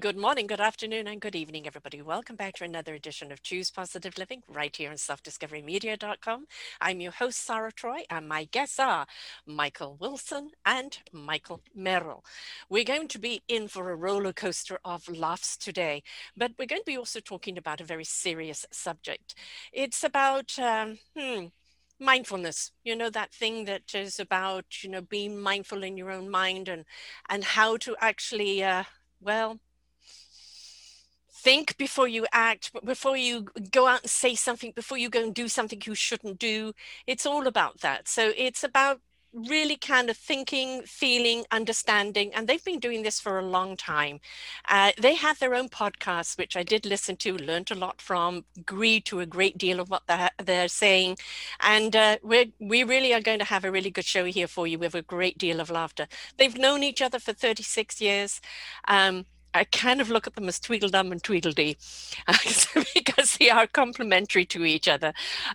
Good morning, good afternoon, and good evening, everybody. Welcome back to another edition of Choose Positive Living right here on selfdiscoverymedia.com. I'm your host, Sarah Troy, and my guests are Michael Wilson and Michael Merrill. We're going to be in for a roller coaster of laughs today, but we're going to be also talking about a very serious subject. It's about, um, hmm, mindfulness you know that thing that is about you know being mindful in your own mind and and how to actually uh well think before you act before you go out and say something before you go and do something you shouldn't do it's all about that. So it's about really kind of thinking feeling understanding and they've been doing this for a long time. Uh, they have their own podcast which i did listen to learned a lot from agreed to a great deal of what they're, they're saying and uh, we we really are going to have a really good show here for you with a great deal of laughter. They've known each other for 36 years um, I kind of look at them as Tweedledum and Tweedledee because they are complementary to each other.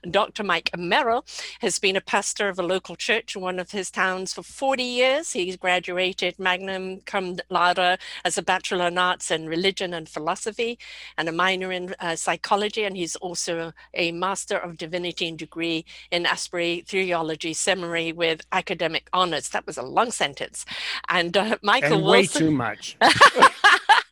Dr. Mike Merrill has been a pastor of a local church in one of his towns for 40 years. He's graduated magna cum laude as a Bachelor in Arts in Religion and Philosophy and a minor in uh, psychology. And he's also a Master of Divinity and degree in Asbury Theology Seminary with academic honors. That was a long sentence. And uh, Michael and way Wilson. too much.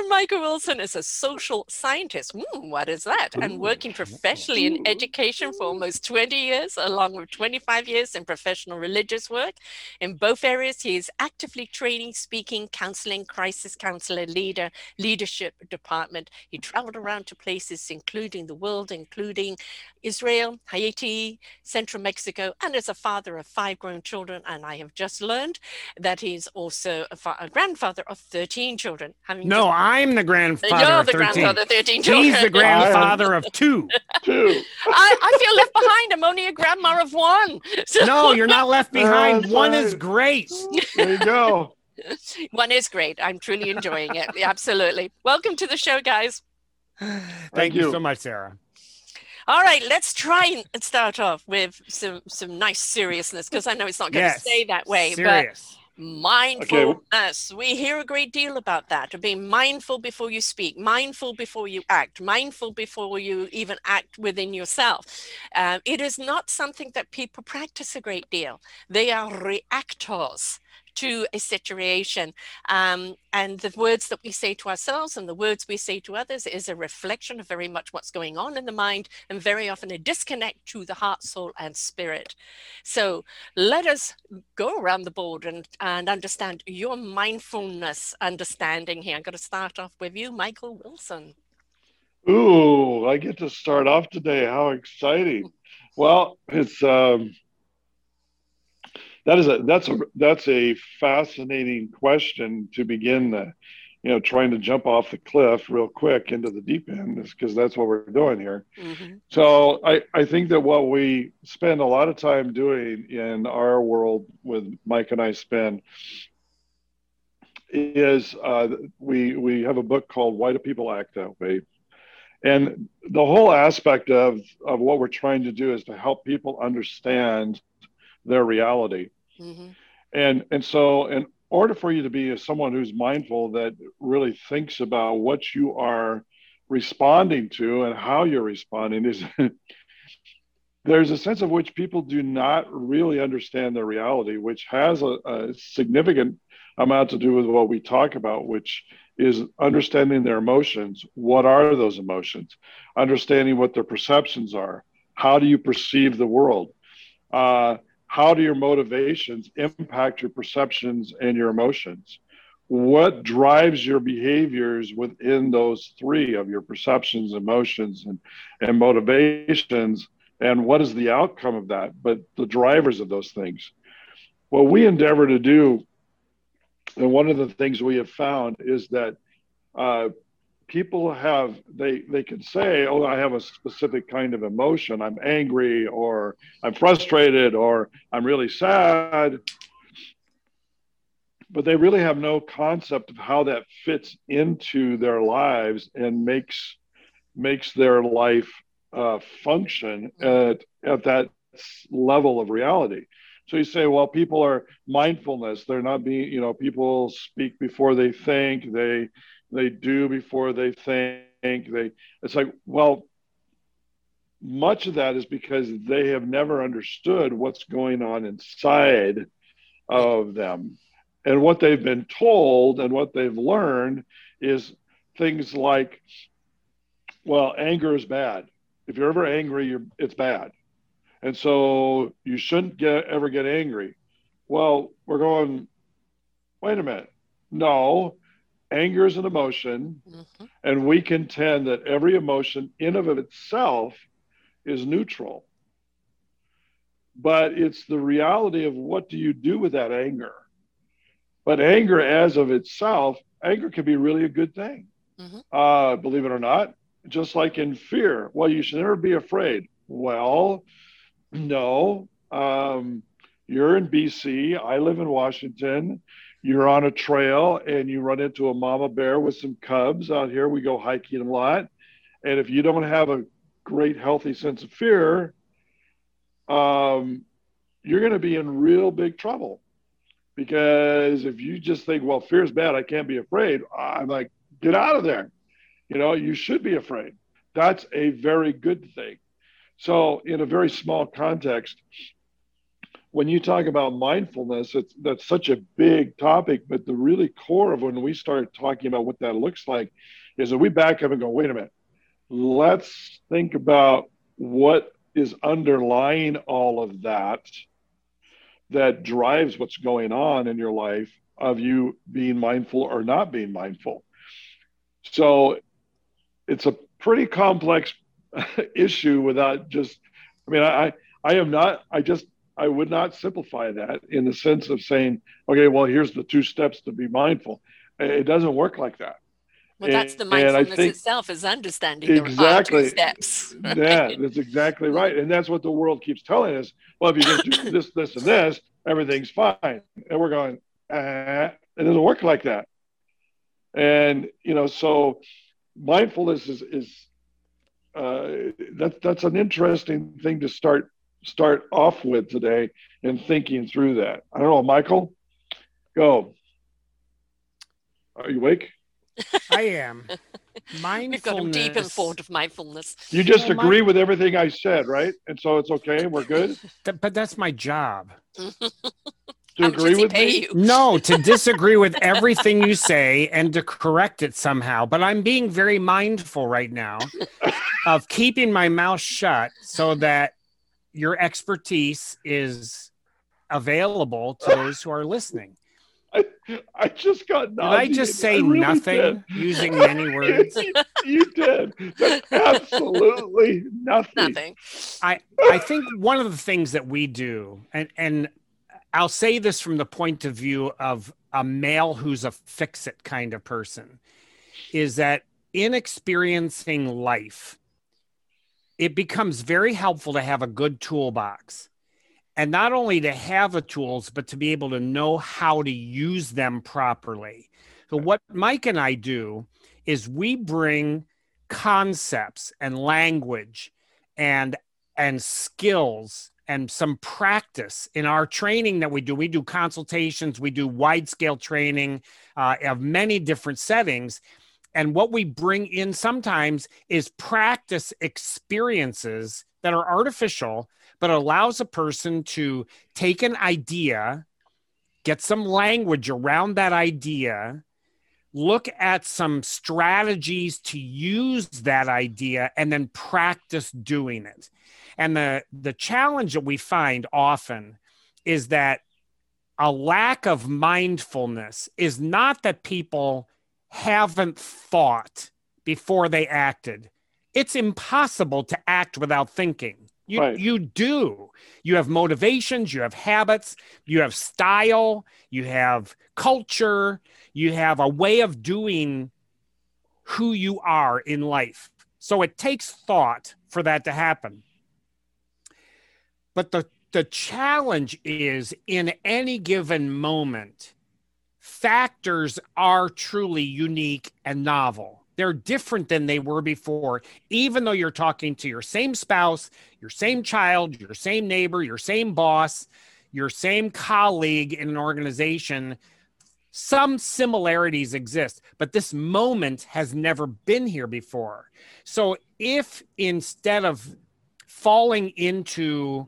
and Michael Wilson is a social scientist. Mm, what is that? And working professionally in education for almost 20 years, along with 25 years in professional religious work. In both areas, he is actively training, speaking, counseling, crisis counselor, leader, leadership department. He traveled around to places including the world, including Israel, Haiti, Central Mexico, and is a father of five grown children. And I have just learned that he's also a, fa- a grandfather of 13 children. Having No, just- I'm the grandfather you're of the 13. grandfather of 13 children. He's the grandfather of two. Two. I, I feel left behind. I'm only a grandma of one. So No, you're not left oh, behind. That's One is great. There you go. one is great. I'm truly enjoying it. Absolutely. Welcome to the show, guys. Thank you you. so much, Sarah. All right, let's try and start off with some some nice seriousness because I know it's not going to Yes. stay that way, Serious. but mindfulness. We hear a great deal about that. Of being mindful before you speak, mindful before you act, mindful before you even act within yourself. Um, it is not something that people practice a great deal. They are reactors to a situation. Um, and the words that we say to ourselves and the words we say to others is a reflection of very much what's going on in the mind and very often a disconnect to the heart, soul, and spirit. So let us go around the board and, and understand your mindfulness understanding here. I'm going to start off with you, Michael Wilson. Ooh, I get to start off today. How exciting! Well, it's um, that is a that's a that's a fascinating question to begin the, you know, trying to jump off the cliff real quick into the deep end is because that's what we're doing here. Mhm. So I, I think that what we spend a lot of time doing in our world with Mike and I spend is uh, we we have a book called Why Do People Act That Way? And the whole aspect of, of what we're trying to do is to help people understand their reality. Mhm. And and so in order for you to be someone who's mindful that really thinks about what you are responding to and how you're responding is there's a sense of which people do not really understand their reality, which has a, a significant amount to do with what we talk about, which is understanding their emotions. What are those emotions? Understanding what their perceptions are. How do you perceive the world? Uh, how do your motivations impact your perceptions and your emotions? What drives your behaviors within those three of your perceptions, emotions, and, and motivations? And what is the outcome of that? But the drivers of those things. What we endeavor to do, and one of the things we have found is that uh, people have they they can say oh i have a specific kind of emotion. I'm angry or i'm frustrated or i'm really sad. But they really have no concept of how that fits into their lives and makes makes their life uh, function at at that level of reality. So you say well people are mindfulness. They're not being you know people speak before they think. They they do before they think they it's like well much of that is because they have never understood what's going on inside of them. And what they've been told and what they've learned is things like well anger is bad. If you're ever angry you're it's bad. And so you shouldn't get ever get angry. Well we're going wait a minute. No anger is an emotion, mm-hmm. and we contend that every emotion in of itself is neutral. But it's the reality of what do you do with that anger. But anger, as of itself, anger can be really a good thing. Mm-hmm. Uh, believe it or not, just like in fear. Well, you should never be afraid. Well, no. Um, you're in BC. I live in Washington you're on a trail and you run into a mama bear with some cubs out here. We go hiking a lot. And if you don't have a great, healthy sense of fear, um, you're going to be in real big trouble. Because if you just think, well, fear is bad, I can't be afraid, I'm like, get out of there. You know, you should be afraid. That's a very good thing. So, in a very small context, when you talk about mindfulness, it's that's such a big topic. But the really core of when we start talking about what that looks like is that we back up and go, wait a minute, let's think about what is underlying all of that that drives what's going on in your life of you being mindful or not being mindful. So it's a pretty complex issue without just I mean I I am not I just I would not simplify that in the sense of saying, okay, well, here's the two steps to be mindful. It doesn't work like that. Well, that's the mindfulness think, itself is understanding exactly, steps. Right? Yeah, that's exactly right. And that's what the world keeps telling us. Well, if you just do this, this, and this, everything's fine. And we're going, ah, it doesn't work like that. And, you know, so mindfulness is, is uh, that, that's an interesting thing to start start off with today and thinking through that. I don't know, Michael, go. Are you awake? I am. Mindfulness. We've got him deep in thought of mindfulness. You just well, agree my... with everything I said, right? And so it's okay. We're good. but that's my job. to agree with me? You? No, to disagree with everything you say and to correct it somehow. But I'm being very mindful right now of keeping my mouth shut so that your expertise is available to those who are listening. I, I just got Did I just say I really nothing did. using many words? you, you did. Absolutely nothing. Nothing. I, I think one of the things that we do, and, and I'll say this from the point of view of a male who's a fix it kind of person, is that in experiencing life, it becomes very helpful to have a good toolbox. And not only to have the tools but to be able to know how to use them properly. So what mike and i do is we bring concepts and language and and skills and some practice in our training that we do. We do consultations we do wide scale training uh, of many different settings and what we bring in sometimes is practice experiences that are artificial, but allows a person to take an idea, get some language around that idea, look at some strategies to use that idea, and then practice doing it. And the, the challenge that we find often is that a lack of mindfulness is not that people haven't thought before they acted. It's impossible to act without thinking. You, right. you do. You have motivations, you have habits, you have style, you have culture, you have a way of doing who you are in life. So it takes thought for that to happen. But the, the challenge is in any given moment, factors are truly unique and novel. They're different than they were before, even though you're talking to your same spouse, your same child, your same neighbor, your same boss, your same colleague in an organization. Some similarities exist, but this moment has never been here before. So, if instead of falling into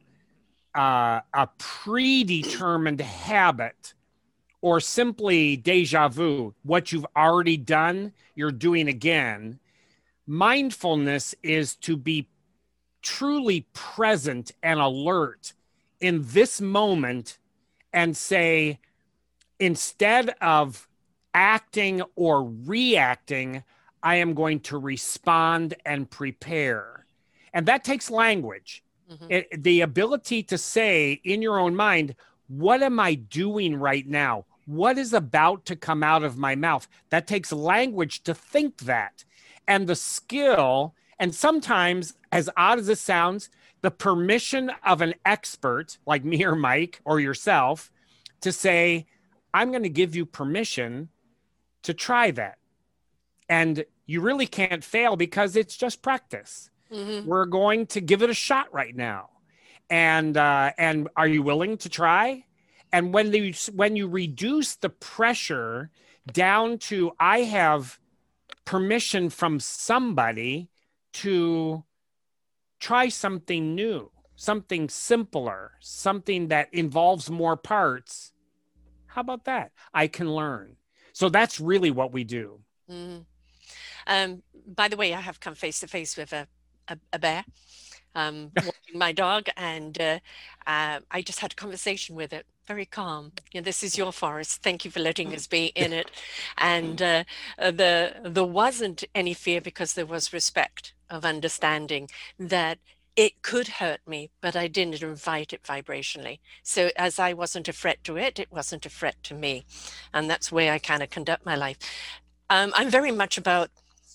uh, a predetermined habit or simply deja vu, what you've already done, you're doing again. Mindfulness is to be truly present and alert in this moment and say, instead of acting or reacting, I am going to respond and prepare. And that takes language. Mm-hmm. It, the ability to say in your own mind, what am I doing right now? What is about to come out of my mouth? That takes language to think that. And the skill, and sometimes, as odd as it sounds, the permission of an expert like me or Mike or yourself to say, I'm going to give you permission to try that. And you really can't fail because it's just practice. Mm-hmm. We're going to give it a shot right now. And uh, and are you willing to try? And when you when you reduce the pressure down to I have permission from somebody to try something new, something simpler, something that involves more parts. How about that? I can learn. So that's really what we do. Mm-hmm. Um, by the way, I have come face to face with a a, a bear um, my dog, and uh, uh, I just had a conversation with it. Very calm. Know, this is your forest. Thank you for letting us be in it. And uh, uh, the there wasn't any fear because there was respect of understanding that it could hurt me, but I didn't invite it vibrationally. So as I wasn't a threat to it, it wasn't a threat to me, and that's where I kind of conduct my life. Um, I'm very much about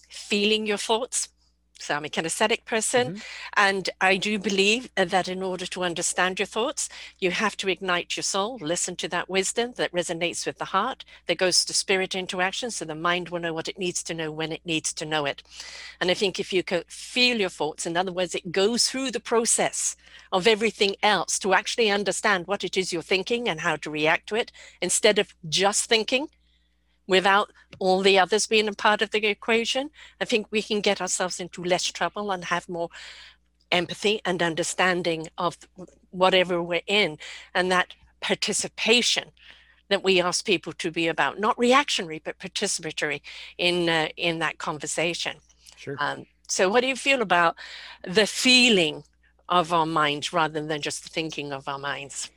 feeling your thoughts so I'm a kinesthetic person. Mm-hmm. And I do believe that in order to understand your thoughts, you have to ignite your soul, listen to that wisdom that resonates with the heart, that goes to spirit interaction. So the mind will know what it needs to know when it needs to know it. And I think if you can feel your thoughts, in other words, it goes through the process of everything else to actually understand what it is you're thinking and how to react to it instead of just thinking without all the others being a part of the equation, I think we can get ourselves into less trouble and have more empathy and understanding of whatever we're in and that participation that we ask people to be about not reactionary but participatory in uh, in that conversation. Sure. Um, so what do you feel about the feeling of our minds rather than just the thinking of our minds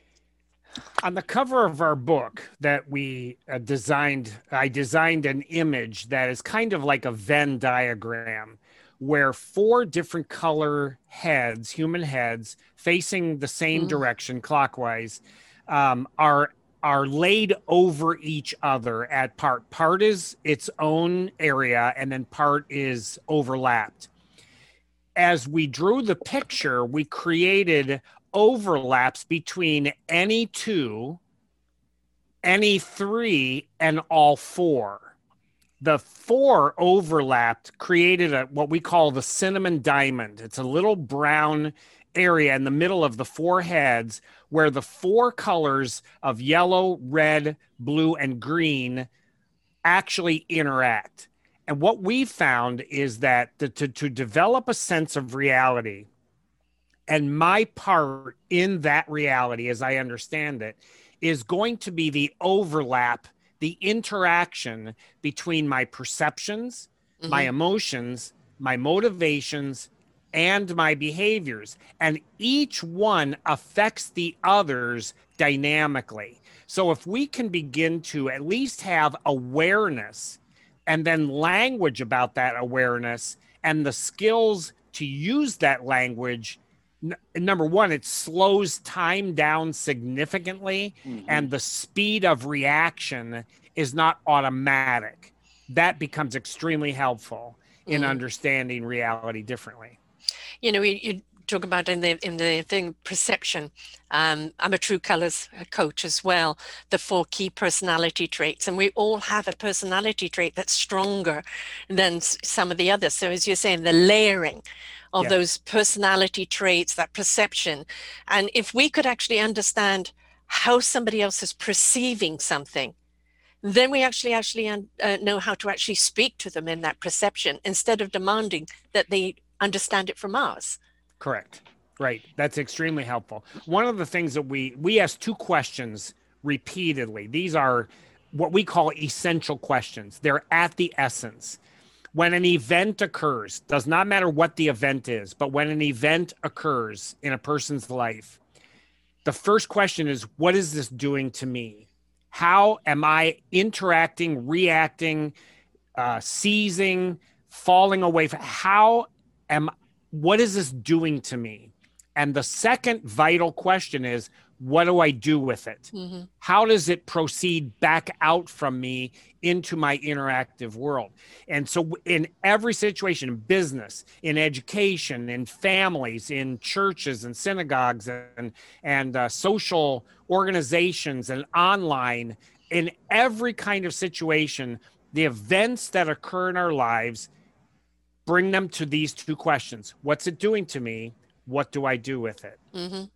on the cover of our book that we uh, designed i designed an image that is kind of like a venn diagram where four different color heads human heads facing the same mm. direction clockwise um, are are laid over each other at part part is its own area and then part is overlapped as we drew the picture we created overlaps between any two, any three, and all four. The four overlapped, created a what we call the cinnamon diamond. It's a little brown area in the middle of the four heads where the four colors of yellow, red, blue, and green actually interact. And what we found is that the, to, to develop a sense of reality, and my part in that reality, as I understand it, is going to be the overlap, the interaction between my perceptions, mm-hmm. my emotions, my motivations, and my behaviors. And each one affects the others dynamically. So if we can begin to at least have awareness and then language about that awareness and the skills to use that language n- number one, it slows time down significantly, mm-hmm. and the speed of reaction is not automatic. that becomes extremely helpful in Mhm. understanding reality differently. You know, you, you talk about in the in the thing perception. Um, I'm a true colors coach as well. The four key personality traits, and we all have a personality trait that's stronger than some of the others. So as you're saying, the layering of Yeah. those personality traits, that perception, and if we could actually understand how somebody else is perceiving something then we actually actually uh, know how to actually speak to them in that perception instead of demanding that they understand it from us. Correct. Right. That's extremely helpful. One of the things that we we ask two questions repeatedly. These are what we call essential questions. They're at the essence. When an event occurs, does not matter what the event is, but when an event occurs in a person's life, the first question is what is this doing to me? How am I interacting, reacting, uh, seizing, falling away how am what is this doing to me? And the second vital question is, what do I do with it? Mhm. How does it proceed back out from me into my interactive world? And so, in every situation, in business, in education, in families, in churches and synagogues, and and uh, social organizations, and online, in every kind of situation, the events that occur in our lives bring them to these two questions What's it doing to me? What do I do with it? Mhm.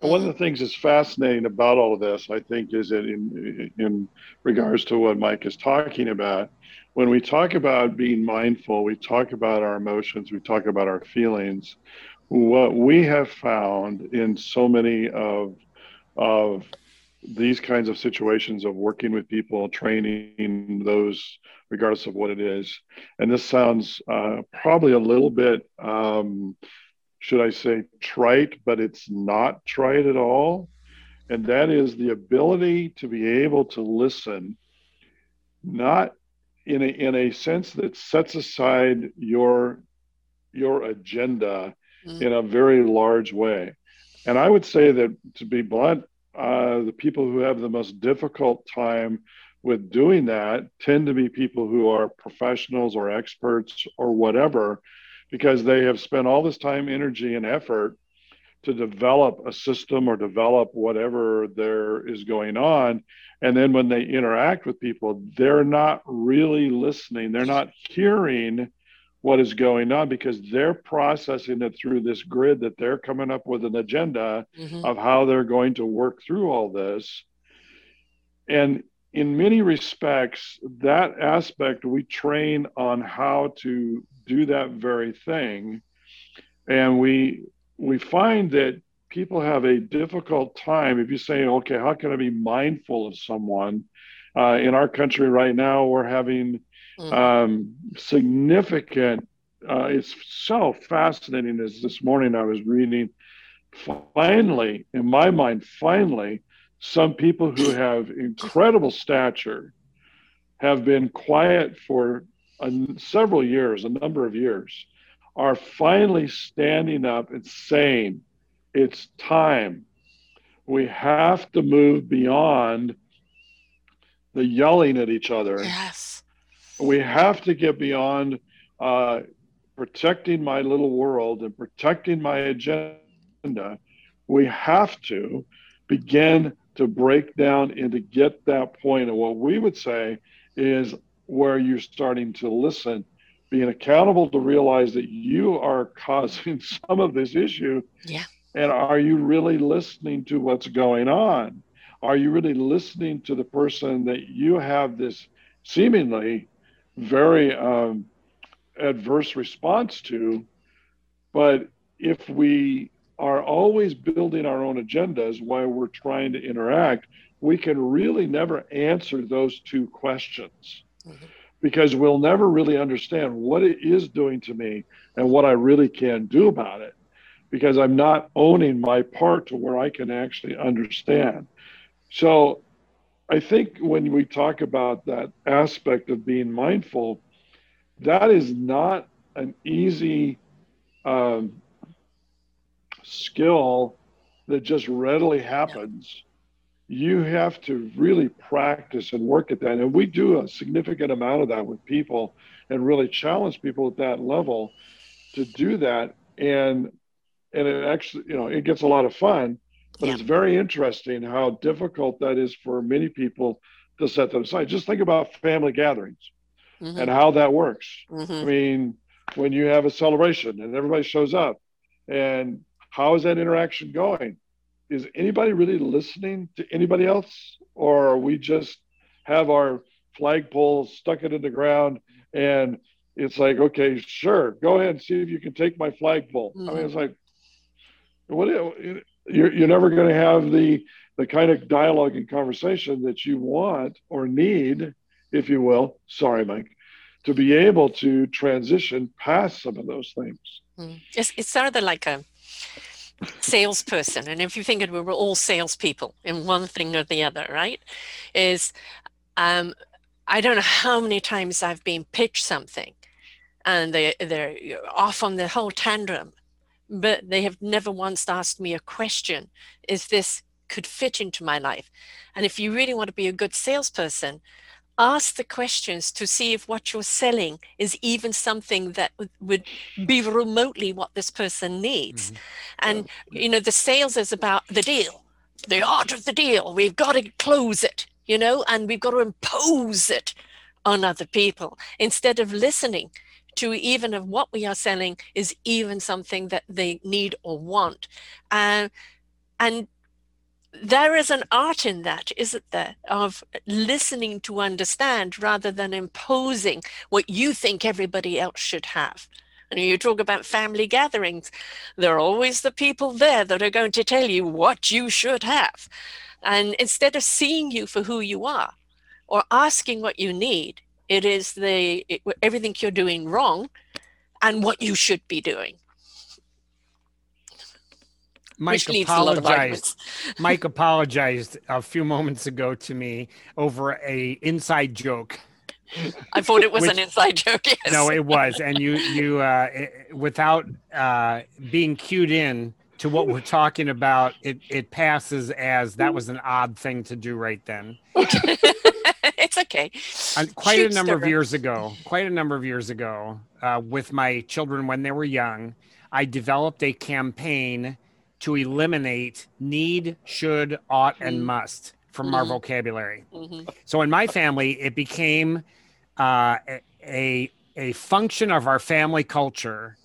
One of the things that's fascinating about all of this, I think, is that in in regards to what Mike is talking about, when we talk about being mindful, we talk about our emotions, we talk about our feelings. What we have found in so many of of these kinds of situations of working with people, training those, regardless of what it is, and this sounds uh, probably a little bit um, should I say, trite, but it's not trite at all. And that is the ability to be able to listen, not in a, in a sense that sets aside your, your agenda Mhm. in a very large way. And I would say that, to be blunt, uh, the people who have the most difficult time with doing that tend to be people who are professionals or experts or whatever because they have spent all this time, energy, and effort to develop a system or develop whatever there is going on. And then when they interact with people, they're not really listening, they're not hearing what is going on because they're processing it through this grid that they're coming up with an agenda Mhm. of how they're going to work through all this. And in many respects, that aspect we train on how to do that very thing. And we we find that people have a difficult time if you say, okay, how can I be mindful of someone? Uh, in our country right now, we're having Mhm. um, significant. Uh, it's so fascinating. As this morning I was reading, finally, in my mind, finally, some people who have incredible stature have been quiet for a, several years, a number of years, are finally standing up and saying, "It's time. We have to move beyond." The yelling at each other Yes. we have to get beyond uh, protecting my little world and protecting my agenda. We have to begin to break down and to get that point. And what we would say is where you're starting to listen, being accountable to realize that you are causing some of this issue. Yeah. And are you really listening to what's going on? Are you really listening to the person that you have this seemingly very um, adverse response to. But if we are always building our own agendas while we're trying to interact, we can really never answer those two questions Mhm. because we'll never really understand what it is doing to me and what I really can do about it because I'm not owning my part to where I can actually understand. So I think when we talk about that aspect of being mindful, that is not an easy um, skill that just readily happens. you have to really practice and work at that. And we do a significant amount of that with people and really challenge people at that level to do that. And and it actually, you know, it gets a lot of fun, but yeah. it's very interesting how difficult that is for many people to set them aside. Just think about family gatherings mm-hmm. and how that works. Mm-hmm. I mean, when you have a celebration and everybody shows up, and how is that interaction going? is anybody really listening to anybody else or are we just have our flagpole stuck it in the ground and it's like okay sure go ahead and see if you can take my flagpole mm-hmm. i mean it's like what you're, you're never going to have the the kind of dialogue and conversation that you want or need if you will sorry mike to be able to transition past some of those things mm. it's, it's sort of like a salesperson, and if you think we were all salespeople in one thing or the other, right? Is um, I don't know how many times I've been pitched something, and they they're off on the whole tantrum, but they have never once asked me a question: Is this could fit into my life? And if you really want to be a good salesperson, ask the questions to see if what you're selling is even something that would be remotely what this person needs. Mm-hmm. and you know the sales is about the deal the art of the deal. We've got to close it you know and we've got to impose it on other people. Instead of listening to even of what we are selling is even something that they need or want. Uh, and there is an art in that, isn't there, of listening to understand rather than imposing what you think everybody else should have. And you talk about family gatherings, there are always the people there that are going to tell you what you should have. And instead of seeing you for who you are or asking what you need, it is the it, everything you're doing wrong and what you should be doing. Mike apologized. Mike apologized a few moments ago to me over a inside joke. I thought it was Which, an inside joke. Yes. No, it was, and you you uh, it, without uh, being cued in to what we're talking about, it it passes as that was an odd thing to do right then. it's okay. Uh, quite Shoot, a number of years ago, quite a number of years ago, uh, with my children when they were young, I developed a campaign to eliminate need, should, ought, and mm-hmm. must from mm-hmm. our vocabulary. Mm-hmm. So in my family, it became uh, a a function of our family culture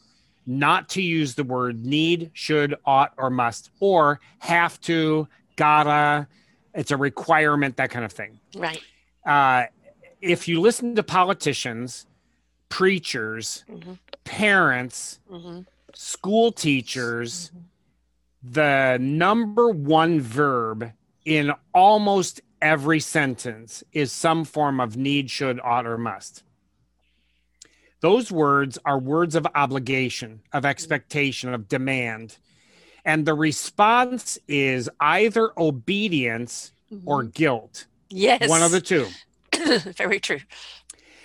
not to use the word need, should, ought, or must, or have to, gotta. It's a requirement, that kind of thing. Right. Uh, if you listen to politicians, preachers, mm-hmm. parents, mm-hmm. school teachers, the number one verb in almost every sentence is some form of need, should, ought, or must. Those words are words of obligation, of expectation, of demand. And the response is either obedience mm-hmm. or guilt. Yes. One of the two. Very true.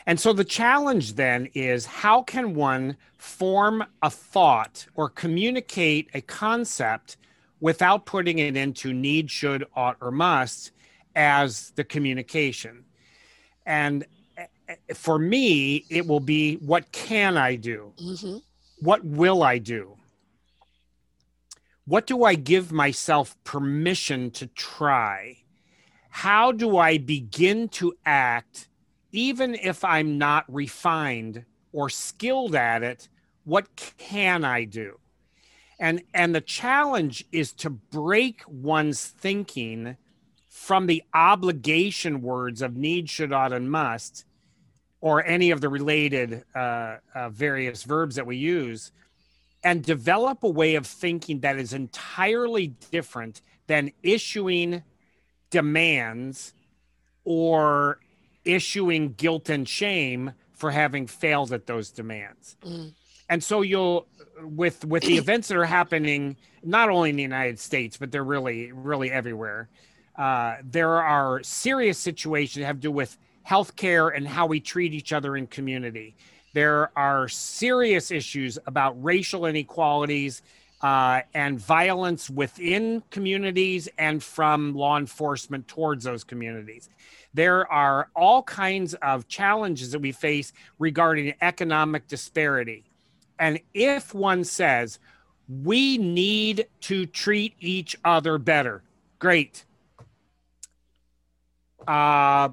And so the challenge then is how can one form a thought or communicate a concept without putting it into need, should, ought, or must as the communication? And eh, eh, for me, it will be what can I do? Mm-hmm. What will I do? What do I give myself permission to try? How do I begin to act? Even if I'm not refined or skilled at it, what can I do? And and the challenge is to break one's thinking from the obligation words of need, should, ought, and must, or any of the related uh, uh, various verbs that we use, and develop a way of thinking that is entirely different than issuing demands or issuing guilt and shame for having failed at those demands. Mm. And so you'll with with the events that are happening not only in the United States but they're really really everywhere. Uh, there are serious situations that have to do with healthcare and how we treat each other in community. There are serious issues about racial inequalities, uh, and violence within communities and from law enforcement towards those communities. There are all kinds of challenges that we face regarding economic disparity. And if one says, we need to treat each other better, great. Uh,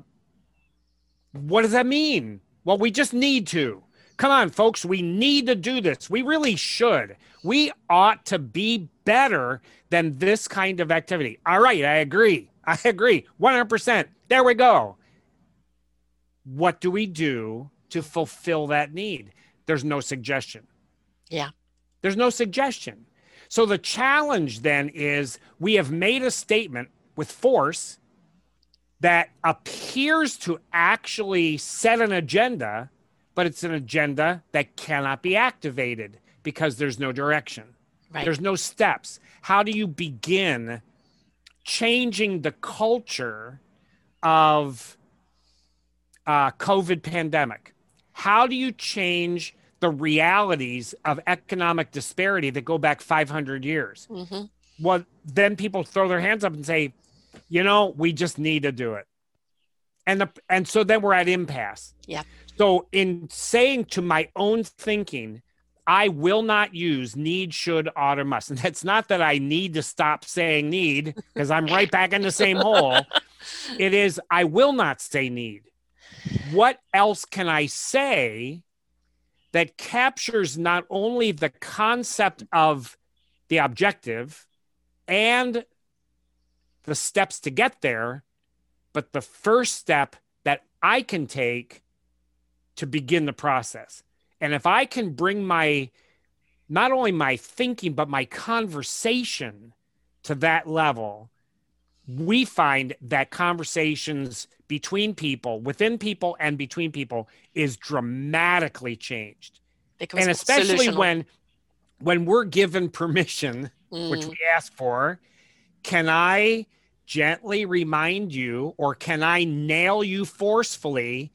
what does that mean? Well, we just need to. Come on, folks, we need to do this. We really should. We ought to be better than this kind of activity. All right, I agree. I agree. 100%. There we go. What do we do to fulfill that need? There's no suggestion. Yeah. There's no suggestion. So the challenge then is we have made a statement with force that appears to actually set an agenda, but it's an agenda that cannot be activated because there's no direction. Right. There's no steps. How do you begin changing the culture of uh, COVID pandemic? How do you change the realities of economic disparity that go back 500 years? hmm Well, then people throw their hands up and say, you know, we just need to do it. And the and so then we're at impasse. Yeah. So in saying to my own thinking, I will not use need, should, ought, or must. And that's not that I need to stop saying need, because I'm right back in the same hole. It is I will not say need. What else can I say that captures not only the concept of the objective and the steps to get there, but the first step that I can take to begin the process. And if I can bring my, not only my thinking, but my conversation to that level, we find that conversations between people, within people, and between people is dramatically changed. Becomes and especially solutional. when when we're given permission which Mm, we ask for, can I gently remind you or can I nail you forcefully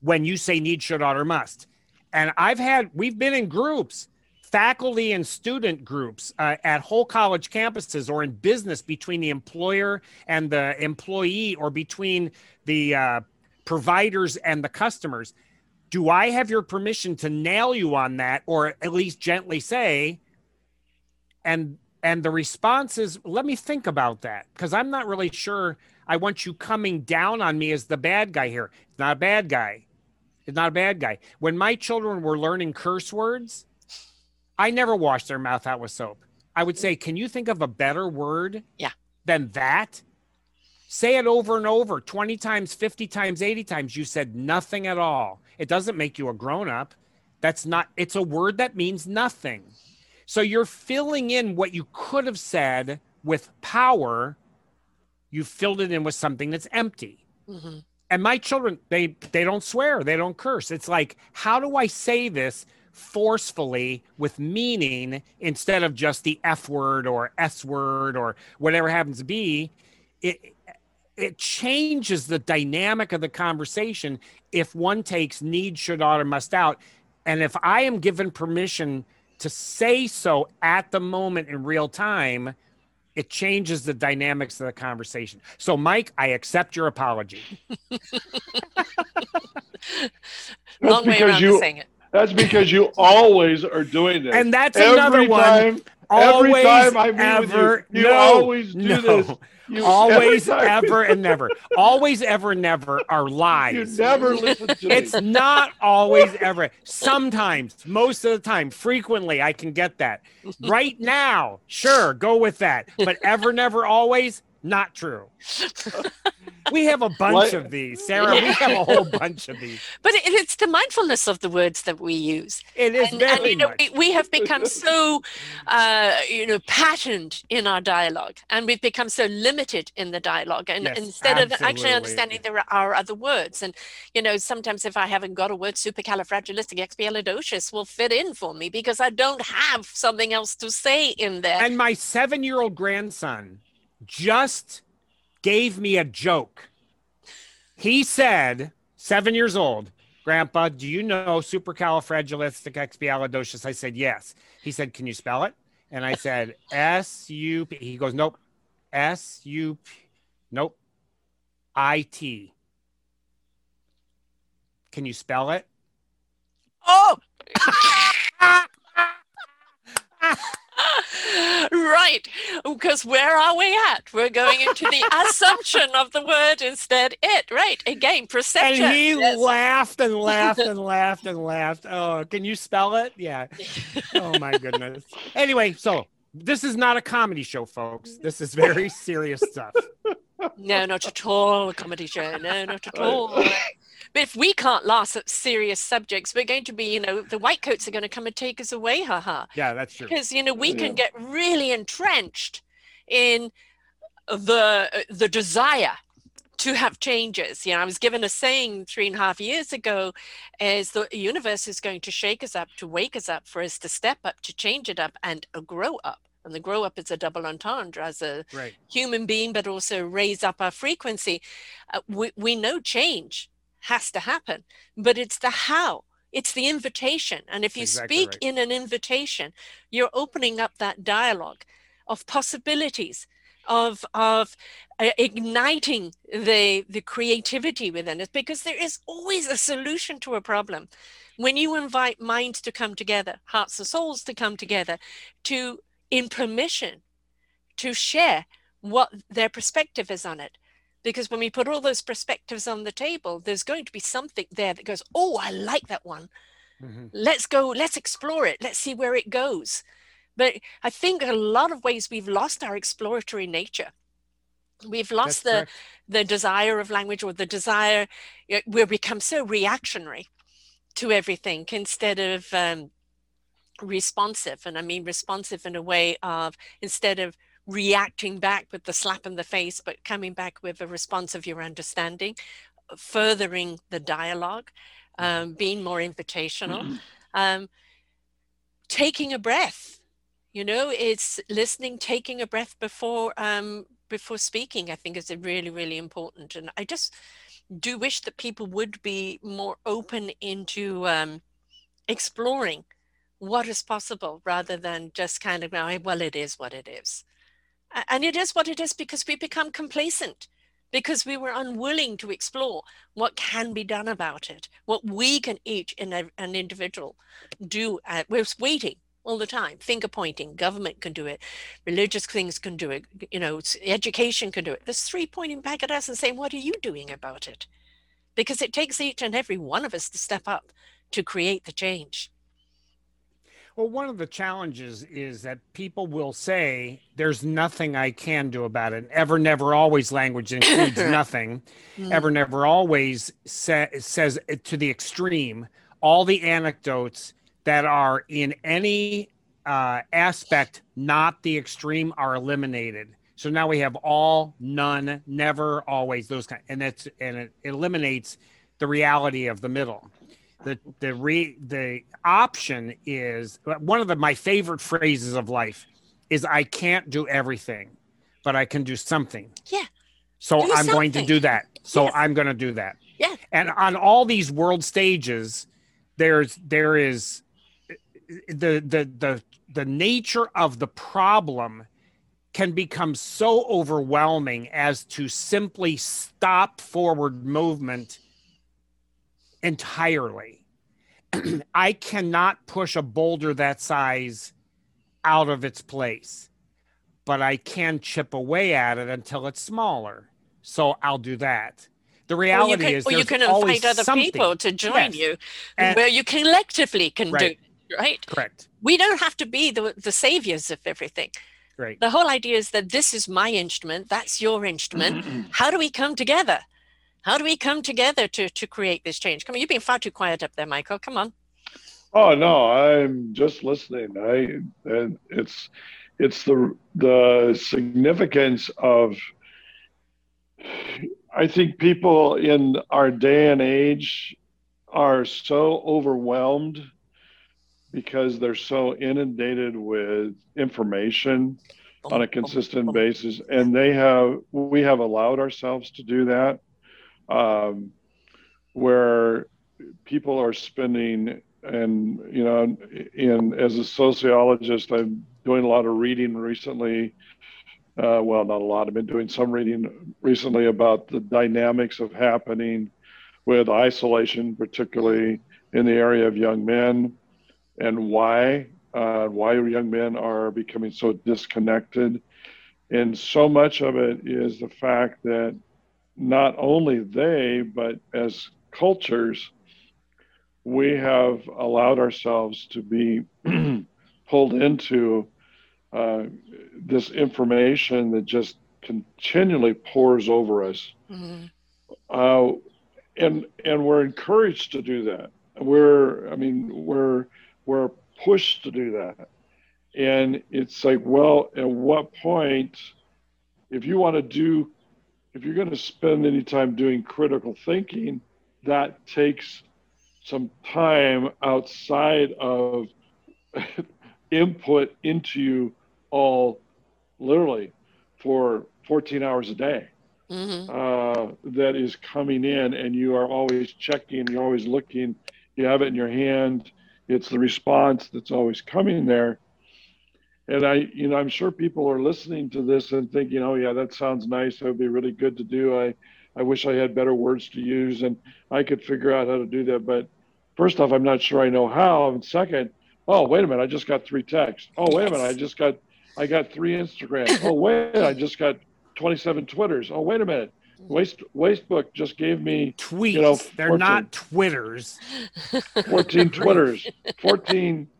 when you say need, should, ought, or must? And I've had, we've been in groups, faculty and student groups uh, at whole college campuses or in business between the employer and the employee or between the uh, providers and the customers. Do I have your permission to nail you on that or at least gently say, and and the response is let me think about that because i'm not really sure i want you coming down on me as the bad guy here it's not a bad guy it's not a bad guy when my children were learning curse words i never washed their mouth out with soap i would say can you think of a better word Yeah. than that say it over and over 20 times 50 times 80 times you said nothing at all it doesn't make you a grown up that's not it's a word that means nothing so you're filling in what you could have said with power. You filled it in with something that's empty. mhm. And my children, they they don't swear, they don't curse. It's like, how do I say this forcefully with meaning instead of just the F word or S word or whatever happens to be? It it changes the dynamic of the conversation if one takes need, should, ought, or must out. And if I am given permission to say so at the moment in real time, it changes the dynamics of the conversation. So, Mike, I accept your apology. Long way around you- to saying it. That's because you always are doing this. And that's every another one. time, Always, every time I meet ever, with you, you no, always do no. this. You, always, ever, and never. Always, ever, never are lies. You lies. never listen to It's me. not always ever. Sometimes, most of the time, frequently, I can get that. Right now, sure, go with that. But ever, never, always, not true. We have a bunch What? of these, Sarah. We have a whole bunch of these. But it, it's the mindfulness of the words that we use. It is and, very and, you know, much. we, we have become so, uh, you know, patterned in our dialogue, and we've become so limited in the dialogue. And Yes, instead of actually understanding there are other words, and you know, sometimes if I haven't got a word, supercalifragilisticexpialidocious will fit in for me because I don't have something else to say in there. And my seven year old grandson just gave me a joke. He said, seven years old, Grandpa, do you know supercalifragilisticexpialidocious? I said, yes. He said, can you spell it? And I said, S U P. He goes, Nope. S U P. Nope. I T. Can you spell it? Oh! right. Because where are we at? We're going into the assumption of the word instead it. Right. Again, perception. And he Yes. laughed and laughed and laughed and laughed. Oh, can you spell it? Yeah. Oh my goodness. Anyway, so this is not a comedy show, folks. This is very serious stuff. No, not at all a comedy show. No, not at all. But if we can't laugh at serious subjects, we're going to be, you know, the white coats are going to come and take us away, haha. Yeah, that's true. Because you know we Yeah. can get really entrenched in the the desire to have changes. You know, I was given a saying three and a half years ago is the universe is going to shake us up, to wake us up, for us to step up, to change it up, and grow up. And the grow up is a double entendre as a Right. human being, but also raise up our frequency. Uh, we, we know change has to happen, but it's the how, it's the invitation. And if you Exactly speak right. in an invitation, you're opening up that dialogue of possibilities. Of, of uh, igniting the the creativity within us because there is always a solution to a problem when you invite minds to come together hearts and souls to come together to in permission to share what their perspective is on it. Because when we put all those perspectives on the table, there's going to be something there that goes, Oh, I like that one. Mhm. Let's go, let's explore it, let's see where it goes. But I think in a lot of ways we've lost our exploratory nature. We've lost That's the correct. the desire of language or the desire you know, we become so reactionary to everything instead of um, responsive and i mean responsive in a way of instead of reacting back with the slap in the face but coming back with a response of your understanding furthering the dialogue um, being more invitational um, taking a breath. You know it's listening taking a breath before um, before speaking i think is really really important. And i just do wish that people would be more open into um, exploring what is possible rather than just kind of going, well, it is what it is. And it is what it is because we become complacent, because we were unwilling to explore what can be done about it, what we can each in a, an individual do. At, we're waiting all the time, finger pointing, government can do it, religious things can do it, you know, education can do it. There's three pointing back at us and saying, what are you doing about it? Because it takes each and every one of us to step up to create the change. Well, one of the challenges is that people will say, There's nothing I can do about it. Ever, never, always language includes nothing. Mm. Ever, never, always sa- says to the extreme. All the anecdotes that are in any uh, aspect, not the extreme, are eliminated. So now we have all, none, never, always, those kind, and that's and it eliminates the reality of the middle the the re the option is one of the my favorite phrases of life is I can't do everything, but I can do something. Yeah. So Do I'm going to do that. So Yes. I'm going to do that. Yeah. And on all these world stages, there's there is the the the the nature of the problem can become so overwhelming as to simply stop forward movement entirely. I cannot push a boulder that size out of its place, but I can chip away at it until it's smaller. So I'll do that. The Or you reality can, is, or you can always invite other something. people to join Yes. you, And- where you collectively can Right. do it, right? Correct. We don't have to be the, the saviors of everything. Right. The whole idea is that this is my instrument, that's your instrument. How do we come together? How do we come together to, to create this change? Come on, you've been far too quiet up there, Michael. Come on. Oh no, I'm just listening. I and it's it's the the significance of I think people in our day and age are so overwhelmed because they're so inundated with information on a consistent basis and they have we have allowed ourselves to do that um, where people are spending and you know, in as a sociologist, I'm doing a lot of reading recently. Uh, well, not a lot. I've been doing some reading recently about the dynamics of happening with isolation, particularly in the area of young men, and why uh, why young men are becoming so disconnected. And so much of it is the fact that not only they, but as cultures, we have allowed ourselves to be pulled into uh, this information that just continually pours over us. Mm-hmm. Uh, and and we're encouraged to do that. We're I mean we're we're pushed to do that. And it's like, well, at what point, if you want to do, if you're going to spend any time doing critical thinking, that takes some time outside of input into you all literally for 14 hours a day. Mm-hmm. Uh, that is coming in, and you are always checking, you're always looking, you have it in your hand, it's the response that's always coming there. And I, you know, I'm sure people are listening to this and thinking, oh, yeah, that sounds nice. That would be really good to do. I, I wish I had better words to use and I could figure out how to do that. But first off, I'm not sure I know how. And second, oh, wait a minute, I just got three texts. Oh, wait a minute, I just got, I got three Instagrams. Oh, wait, I just got 27 Twitters. Oh, wait a minute. Waste Wastebook just gave me tweets. You know, 14, They're not Twitters. 14 Twitters. 14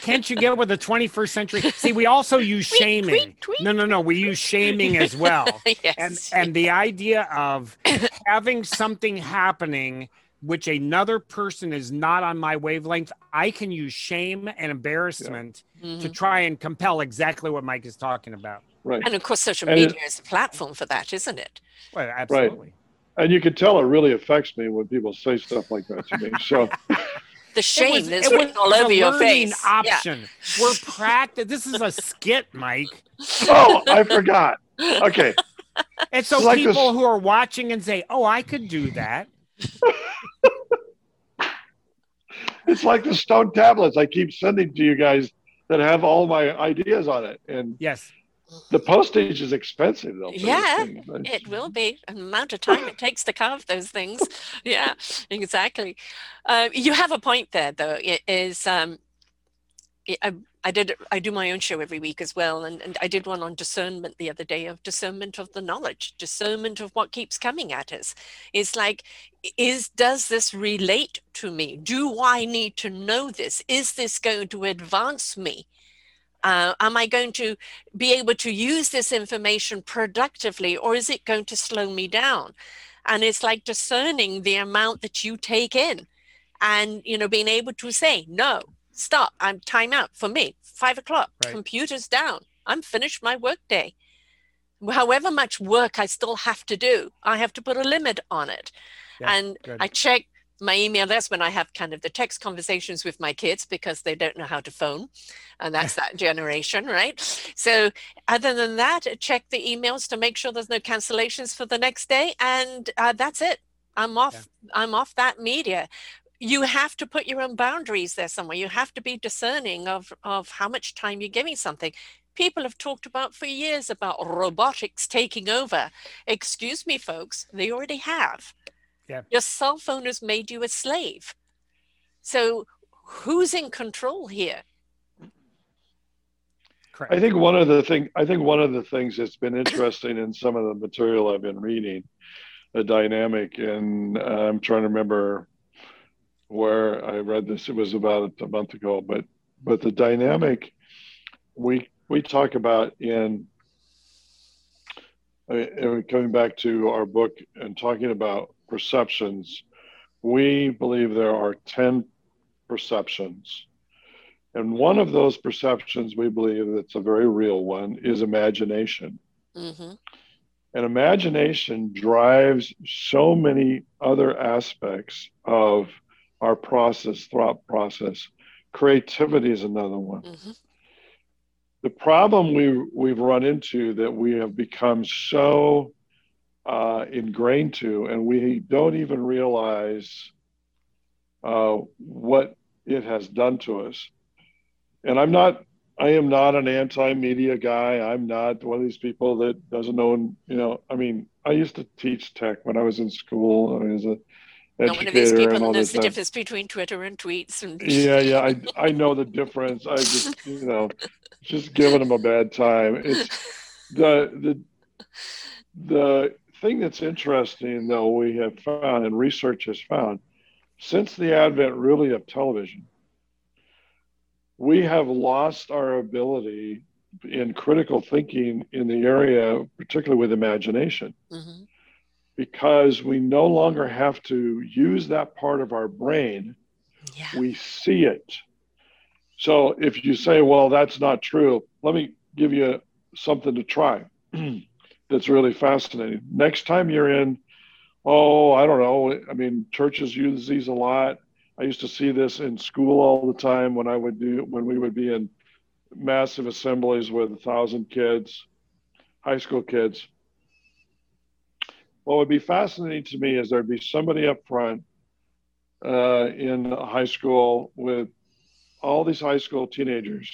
can't you get with the 21st century? See, we also use tweet, shaming. Tweet, tweet. No, no, no. We use shaming as well. yes. And and the idea of having something happening which another person is not on my wavelength, I can use shame and embarrassment yeah. mm-hmm. to try and compel exactly what Mike is talking about. Right. And of course, social and media it, is a platform for that, isn't it? Well, absolutely. Right. And you can tell it really affects me when people say stuff like that to me. So the shame that's written all over your face. Option. Yeah. We're practice. This is a skit, Mike. Oh, I forgot. Okay. And so like people this... who are watching and say, "Oh, I could do that." it's like the stone tablets I keep sending to you guys that have all my ideas on it. And yes, the postage is expensive though. Yeah, it will be. An amount of time it takes to carve those things. Yeah, exactly. Uh, you have a point there, though. It is um, I, I did I do my own show every week as well, and, and I did one on discernment the other day of discernment of the knowledge, discernment of what keeps coming at us. It's like, is does this relate to me? Do I need to know this? Is this going to advance me? Uh, am I going to be able to use this information productively, or is it going to slow me down? And it's like discerning the amount that you take in, and you know, being able to say no stop. I'm time out for me. Five o'clock, right. computers down. I'm finished my workday. However much work I still have to do, I have to put a limit on it. Yeah, and good. I check my email. That's when I have kind of the text conversations with my kids because they don't know how to phone. And that's that generation, right? So, other than that, check the emails to make sure there's no cancellations for the next day. And uh, that's it. I'm off. Yeah. I'm off that media you have to put your own boundaries there somewhere. You have to be discerning of, of how much time you're giving something. People have talked about for years about robotics taking over. Excuse me, folks, they already have. Yeah. Your cell phone has made you a slave. So who's in control here? Correct. I think one of the thing I think one of the things that's been interesting in some of the material I've been reading, the dynamic, and uh, I'm trying to remember where I read this. It was about a month ago, but but the dynamic we we talk about in uh, coming back to our book and talking about perceptions. We believe there are ten perceptions. And one of those perceptions we believe that's a very real one is imagination. Mm-hmm. And imagination drives so many other aspects of our process, thought process. Creativity is another one. Mm-hmm. The problem we we've run into that we have become so uh, ingrained to, and we don't even realize uh, what it has done to us. And I'm not, I am not an anti-media guy. I'm not one of these people that doesn't know. You know, I mean, I used to teach tech when I was in school. I mean, as a not one of these people knows the difference between Twitter and tweets. And yeah, yeah, I I know the difference. I just you know, just giving them a bad time. It's the the the thing that's interesting though we have found and research has found since the advent really of television, we have lost our ability in critical thinking in the area, particularly with imagination. Mm-hmm because we no longer have to use that part of our brain. Yeah. We see it. So if you say, well, that's not true, let me give you something to try that's really fascinating. Next time you're in, oh, I don't know, I mean, churches use these a lot. I used to see this in school all the time when I would do, when we would be in massive assemblies with a thousand kids, high school kids what would be fascinating to me is there'd be somebody up front uh, in high school with all these high school teenagers.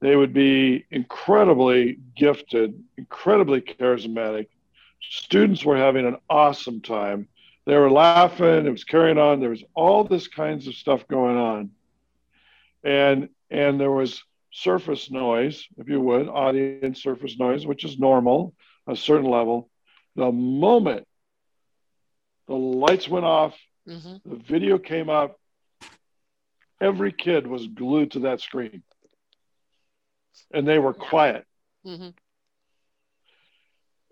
They would be incredibly gifted, incredibly charismatic. Students were having an awesome time. They were laughing, it was carrying on. There was all this kinds of stuff going on. And and there was surface noise, if you would, audience surface noise, which is normal, a certain level. The moment the lights went off, mm-hmm. the video came up, every kid was glued to that screen. And they were quiet. Mm-hmm.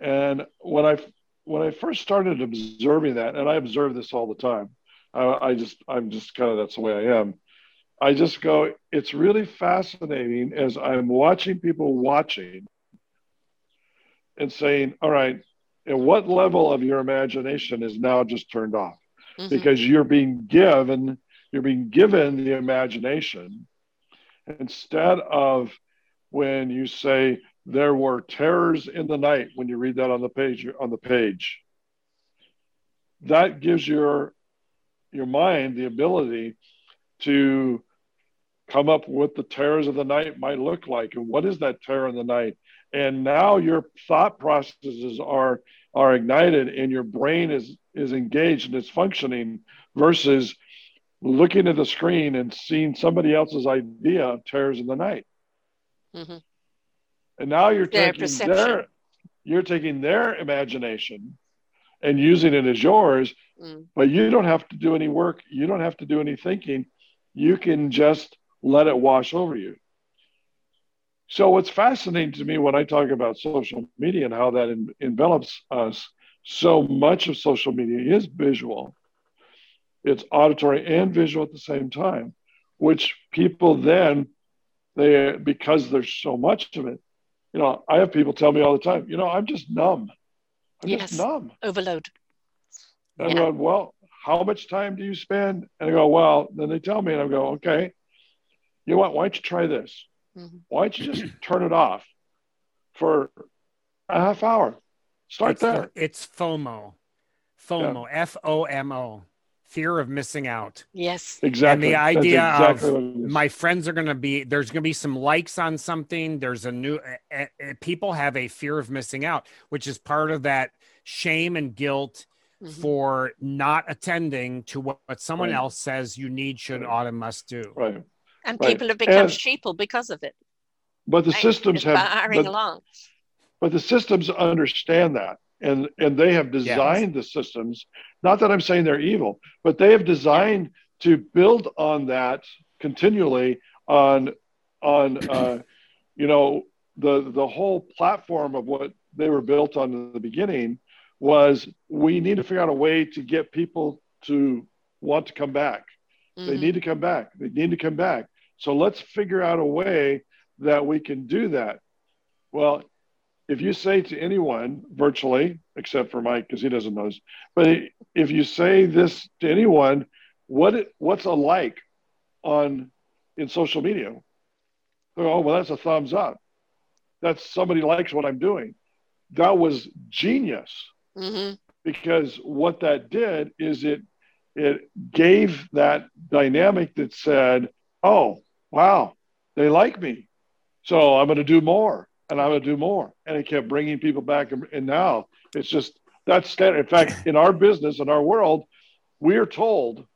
And when I when I first started observing that, and I observe this all the time, I, I just I'm just kind of that's the way I am. I just go, it's really fascinating as I'm watching people watching and saying, all right, and what level of your imagination is now just turned off mm-hmm. because you're being given you're being given the imagination instead of when you say there were terrors in the night when you read that on the page on the page. That gives your your mind the ability to come up with the terrors of the night might look like and what is that terror in the night? And now your thought processes are are ignited and your brain is is engaged and it's functioning versus looking at the screen and seeing somebody else's idea of terrors in the night mm-hmm. and now you're their taking perception. their you're taking their imagination and using it as yours mm. but you don't have to do any work you don't have to do any thinking you can just let it wash over you so what's fascinating to me when I talk about social media and how that en- envelops us, so much of social media is visual. It's auditory and visual at the same time, which people then they because there's so much of it. You know, I have people tell me all the time, you know, I'm just numb. I'm yes. just numb. Overload. And yeah. I go, well, how much time do you spend? And I go, well, then they tell me, and I go, okay, you know what? Why don't you try this? Mm-hmm. Why don't you just turn it off for a half hour? Start it's there. The, it's FOMO. FOMO, F O M O, fear of missing out. Yes. Exactly. And the idea exactly of my friends are going to be, there's going to be some likes on something. There's a new, uh, uh, people have a fear of missing out, which is part of that shame and guilt mm-hmm. for not attending to what, what someone right. else says you need, should, right. ought, and must do. Right and right. people have become and, sheeple because of it. But the right? systems have but, along. But the systems understand that, and and they have designed the systems. Not that I'm saying they're evil, but they have designed to build on that continually on on uh, you know the the whole platform of what they were built on in the beginning was we need to figure out a way to get people to want to come back. Mm-hmm. They need to come back. They need to come back. So let's figure out a way that we can do that. Well, if you say to anyone virtually, except for Mike because he doesn't know this, but if you say this to anyone, what it, what's a like on in social media? Oh, well, that's a thumbs up. That's somebody likes what I'm doing. That was genius mm-hmm. because what that did is it it gave that dynamic that said, oh, wow, they like me. So I'm going to do more and I'm going to do more. And it kept bringing people back. And now it's just that's standard. In fact, in our business, in our world, we are told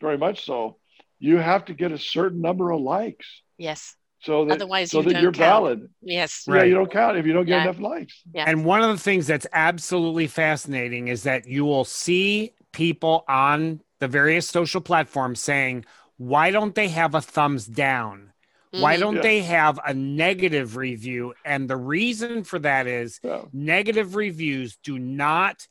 very much so, you have to get a certain number of likes. Yes. So that, Otherwise, so you that don't you're count. valid. Yes. Yeah, Right. you don't count if you don't get Yeah. enough likes. Yeah. And one of the things that's absolutely fascinating is that you will see people on the various social platforms saying, why don't they have a thumbs down? Why Mhm. don't Yeah. they have a negative review? And the reason for that is Yeah. negative reviews do not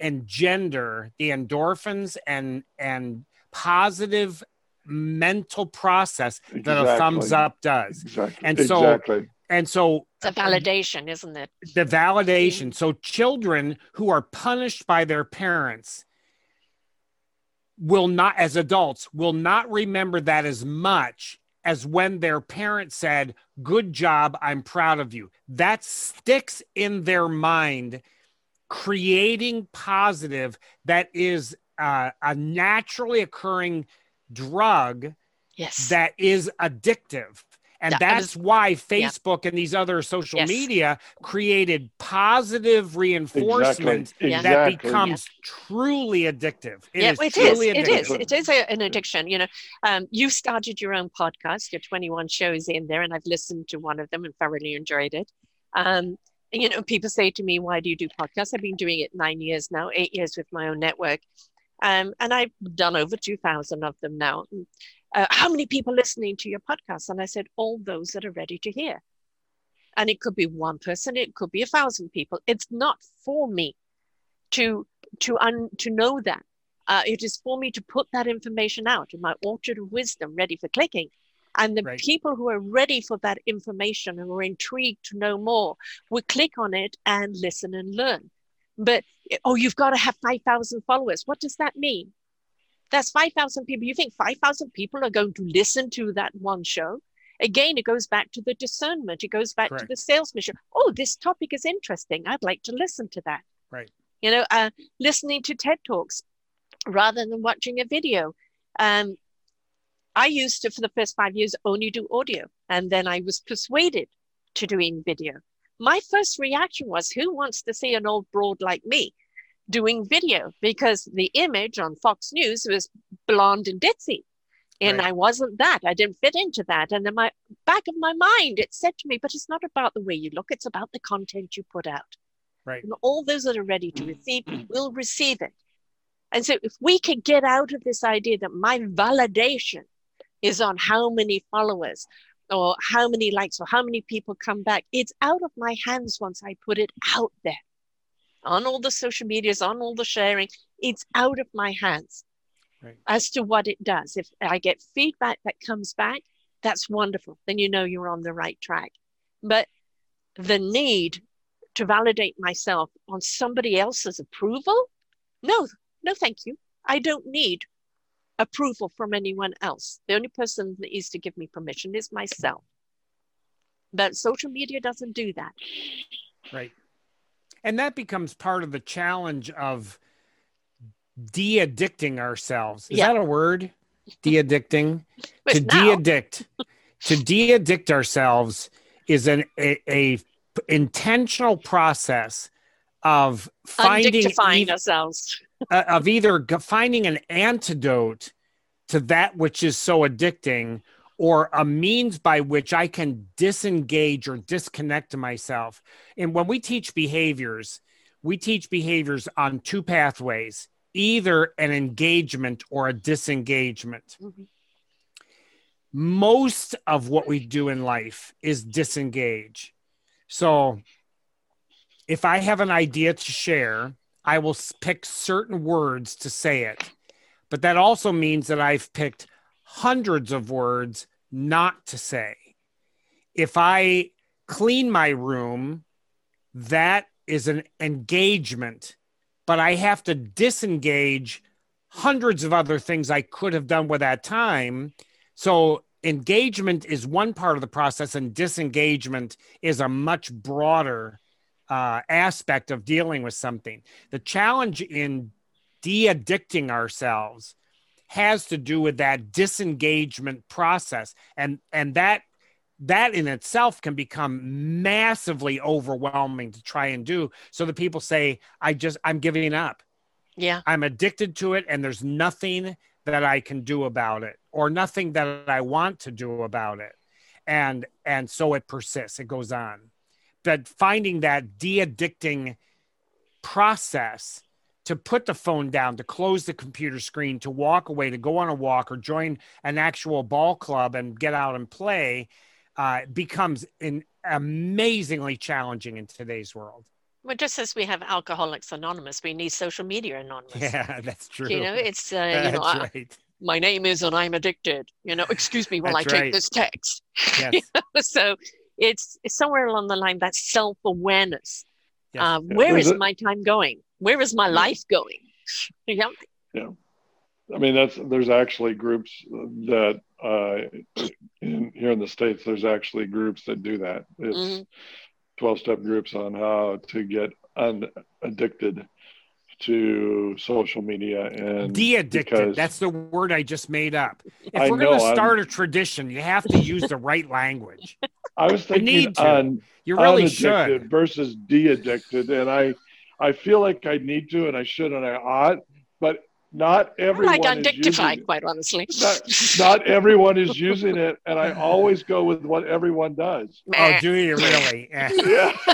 engender the endorphins and and positive mental process that a thumbs up does. Exactly. And so- exactly. And so It's a validation, isn't it? the validation. So children who are punished by their parents will not, as adults, will not remember that as much as when their parent said, Good job, I'm proud of you. That sticks in their mind, creating positive that is uh, a naturally occurring drug Yes. that is addictive. And Yeah, I that's why Facebook and these other social Yes. media created positive reinforcement Exactly. that Exactly. becomes truly addictive. It yeah, is it is. truly It addictive. is. It is a, an addiction. You know, um, you started your own podcast. Your 21 shows in there, and I've listened to one of them and thoroughly enjoyed it. Um, you know, people say to me, "Why do you do podcasts?" I've been doing it nine years now, eight years with my own network, um, and I've done over 2,000 of them now. Uh, how many people listening to your podcast? And I said, all those that are ready to hear. And it could be one person, it could be a thousand people. It's not for me to to un, to know that. Uh, it is for me to put that information out in my orchard of wisdom, ready for clicking. And the Right. people who are ready for that information and are intrigued to know more will click on it and listen and learn. But oh, you've got to have five thousand followers. What does that mean? That's 5,000 people. You think 5,000 people are going to listen to that one show? Again, it goes back to the discernment. It goes back to the sales mission. Oh, this topic is interesting. I'd like to listen to that. Right. You know, uh, listening to TED Talks rather than watching a video. Um, I used to, for the first five years, only do audio. And then I was persuaded to doing video. My first reaction was, who wants to see an old broad like me? Doing video because the image on Fox News was blonde and ditzy. And Right. I wasn't that. I didn't fit into that. And in my back of my mind, it said to me, but it's not about the way you look, it's about the content you put out. Right. And all those that are ready to mm. receive will receive it. And so if we can get out of this idea that my validation is on how many followers or how many likes or how many people come back, it's out of my hands once I put it out there on all the social medias, on all the sharing, it's out of my hands Right. as to what it does. If I get feedback that comes back, that's wonderful. Then you know you're on the right track. But the need to validate myself on somebody else's approval, no, no, thank you. I don't need approval from anyone else. The only person that needs to give me permission is myself. But social media doesn't do that. Right. And that becomes part of the challenge of de-addicting ourselves. Is Yeah. that a word? De-addicting? To now- de-addict. to de-addict ourselves is an a, a intentional process of finding eith- ourselves. uh, of either g- finding an antidote to that which is so addicting or a means by which I can disengage or disconnect myself. And when we teach behaviors, we teach behaviors on two pathways either an engagement or a disengagement. Mhm. Most of what we do in life is disengage. So if I have an idea to share, I will pick certain words to say it. But that also means that I've picked hundreds of words not to say. If I clean my room, that is an engagement, but I have to disengage hundreds of other things I could have done with that time. So engagement is one part of the process, and disengagement is a much broader uh, aspect of dealing with something. The challenge in de-addicting ourselves has to do with that disengagement process. And and that that in itself can become massively overwhelming to try and do. So the people say i just i'm giving up. Yeah. I'm addicted to it and there's nothing that i can do about it or nothing that i want to do about it. And and so it persists it goes on. But finding that de-addicting process to put the phone down, to close the computer screen, to walk away, to go on a walk or join an actual ball club and get out and play uh, becomes an amazingly challenging in today's world. Well, just as we have Alcoholics Anonymous, we need Social Media Anonymous. Yeah, that's true. You know, it's uh, you know, that's right. my name is and I'm addicted. You know, excuse me while I That's take this text. Yes. You know, so it's, it's somewhere along the line that self awareness. Yes. Uh, Yeah, where there's is a- my time going? Where is my life going? Yeah. I mean, that's there's actually groups that uh, in, here in the states. There's actually groups that do that. It's Mhm. 12 step groups on how to get unaddicted to social media and de-addicted that's the word i just made up if I we're going to I'm- start a tradition you have to use the right language I was thinking you, need to. on you really unaddicted should versus de-addicted, and I I feel like I need to and I should and I ought, but not everyone like is undignified, using it. quite honestly. Not, not everyone is using it, and I always go with what everyone does. oh do you really. Yeah.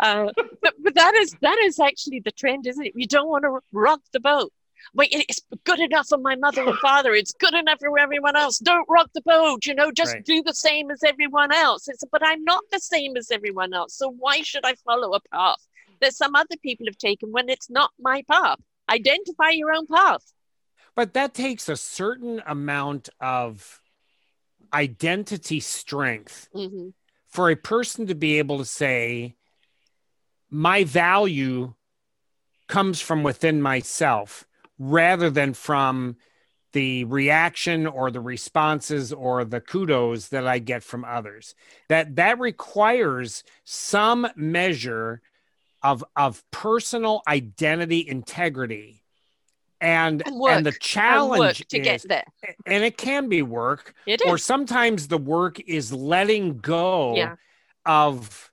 uh, but, but that is that is actually the trend, isn't it? You don't want to rock the boat. Wait, it's good enough for my mother and father. It's good enough for everyone else. Don't rock the boat. You know, just Right. do the same as everyone else. It's but I'm not the same as everyone else. So why should I follow a path that some other people have taken when it's not my path? Identify your own path. but that takes a certain amount of identity strength hmm for a person to be able to say my value comes from within myself rather than from the reaction or the responses or the kudos that I get from others. That that requires some measure of of personal identity integrity. And And work. and the And challenge work to is, get there. and it can be work, It or sometimes the work is letting go Yeah. of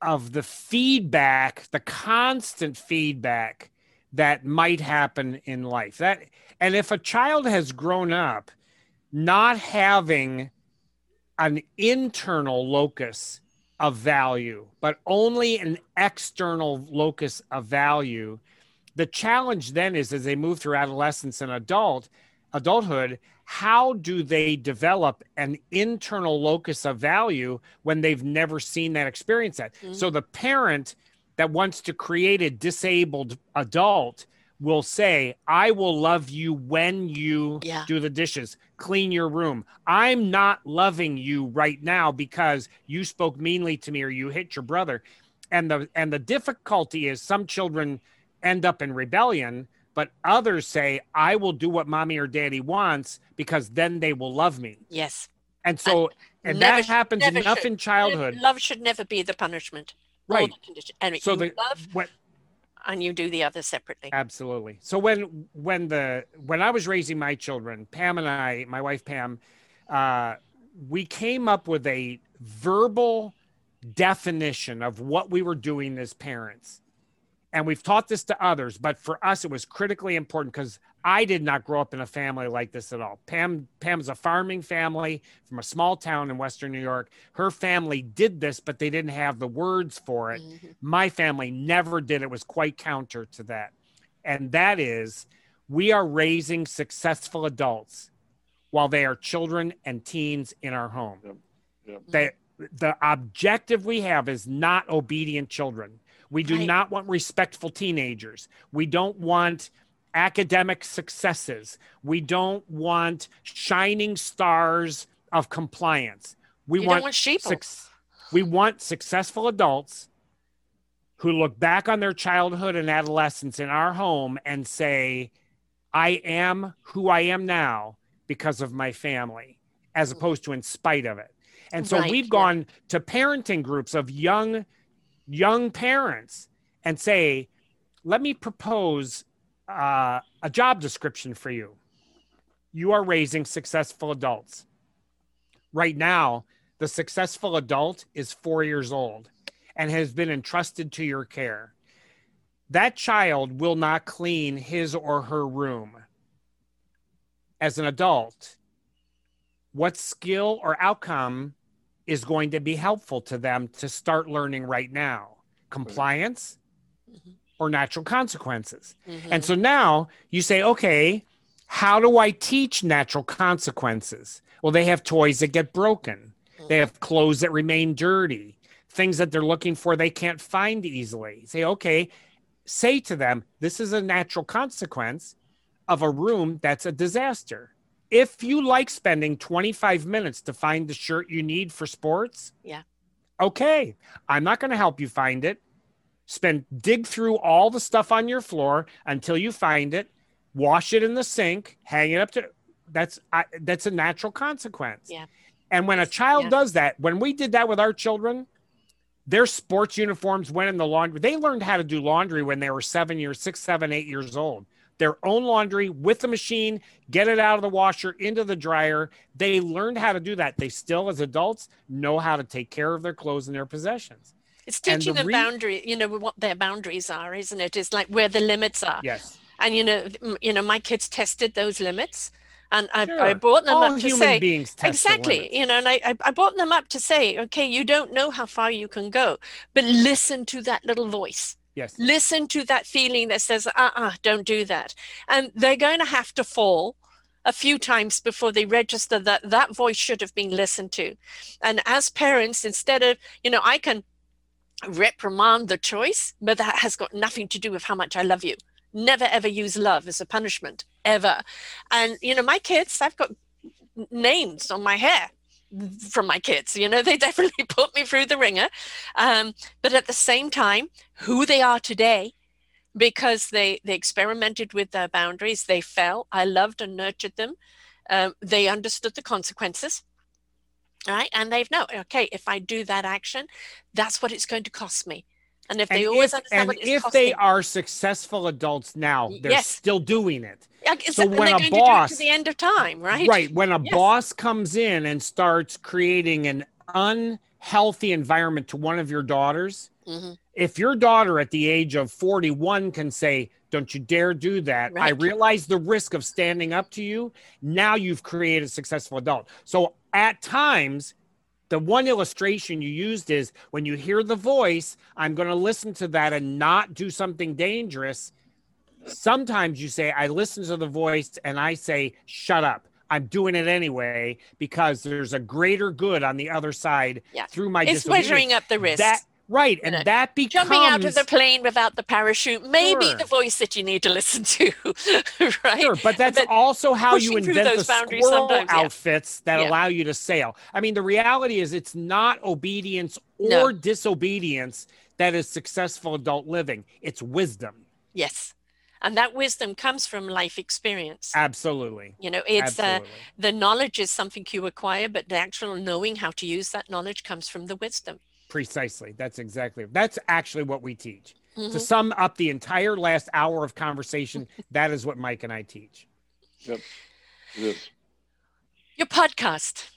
of the feedback the constant feedback that might happen in life that and if a child has grown up not having an internal locus of value but only an external locus of value the challenge then is as they move through adolescence and adult adulthood how do they develop an internal locus of value when they've never seen that experience that Mhm. so the parent that wants to create a disabled adult will say i will love you when you Yeah. do the dishes clean your room i'm not loving you right now because you spoke meanly to me or you hit your brother and the and the difficulty is some children end up in rebellion but others say i will do what mommy or daddy wants because then they will love me Yes. and so and never that happens enough should. in childhood Love should never be the punishment. Right the condition. And so you the love what and you do the other separately. absolutely so when when the when i was raising my children pam and i my wife pam uh we came up with a verbal definition of what we were doing as parents and we've taught this to others but for us it was critically important because i did not grow up in a family like this at all pam pam's a farming family from a small town in western new york her family did this but they didn't have the words for it Mhm. my family never did it was quite counter to that and that is we are raising successful adults while they are children and teens in our home Yep. Yep. They, the objective we have is not obedient children we do Right. not want respectful teenagers we don't want academic successes we don't want shining stars of compliance we you want don't want sheep. We want successful adults who look back on their childhood and adolescence in our home and say, I am who I am now because of my family, as mm. opposed to in spite of it. And so Right, we've yeah. gone to parenting groups of young, young parents and say, let me propose uh, a job description for you. You are raising successful adults. Right now, the successful adult is four years old and has been entrusted to your care. That child will not clean his or her room. As an adult, what skill or outcome is going to be helpful to them to start learning right now? Compliance mm-hmm. Or natural consequences? Mm-hmm. And so now you say, okay, how do I teach natural consequences? Well, they have toys that get broken, they have clothes that remain dirty, things that they're looking for they can't find easily. Say, okay, say to them, this is a natural consequence of a room that's a disaster. If you like spending 25 minutes to find the shirt you need for sports, yeah. Okay, I'm not going to help you find it. Spend dig through all the stuff on your floor until you find it. Wash it in the sink, hang it up to that's I, that's a natural consequence. Yeah. And when a child yeah. does that, when we did that with our children, their sports uniforms went in the laundry. They learned how to do laundry when they were seven years, six, seven, eight years old. Their own laundry with the machine, get it out of the washer into the dryer. They learned how to do that. They still, as adults, know how to take care of their clothes and their possessions. It's teaching the them re- boundary, you know, what their boundaries are, isn't it? It's like where the limits are. Yes. And you know, you know, my kids tested those limits and I, sure. I brought them All up to say exactly you know and I, I brought them up to say okay you don't know how far you can go but listen to that little voice yes listen to that feeling that says uh-uh don't do that and they're going to have to fall a few times before they register that that voice should have been listened to and as parents instead of you know i can reprimand the choice but that has got nothing to do with how much i love you. Never ever use love as a punishment ever. And you know my kids i've got names on my hair from my kids you know they definitely put me through the ringer. Um, but at the same time who they are today because they they experimented with their boundaries they fell i loved and nurtured them um, they understood the consequences right and they've know okay if i do that action that's what it's going to cost me and if they and always if, understand and if costing, they are successful adults now, they're yes. still doing it. Yeah, so when a boss to, to, the end of time, right? Right. When a yes. boss comes in and starts creating an unhealthy environment to one of your daughters, mm-hmm. if your daughter at the age of 41 can say, don't you dare do that. Right. I realize the risk of standing up to you. Now you've created a successful adult. So at times, the one illustration you used is when you hear the voice, I'm going to listen to that and not do something dangerous. Sometimes you say, I listen to the voice and I say, shut up. I'm doing it anyway because there's a greater good on the other side yeah. through my it's measuring up the risk. That Right. And that becomes jumping out of the plane without the parachute, maybe sure. the voice that you need to listen to. right. Sure, but that's but also how you invent the squirrel outfits yeah. that yeah. allow you to sail. I mean, the reality is it's not obedience or no. disobedience that is successful adult living. It's wisdom. Yes. And that wisdom comes from life experience. Absolutely. You know, it's uh, the knowledge is something you acquire, but the actual knowing how to use that knowledge comes from the wisdom. Precisely. That's exactly. That's actually what we teach. Mm-hmm. To sum up the entire last hour of conversation, that is what Mike and I teach. Yep. It is. Your podcast,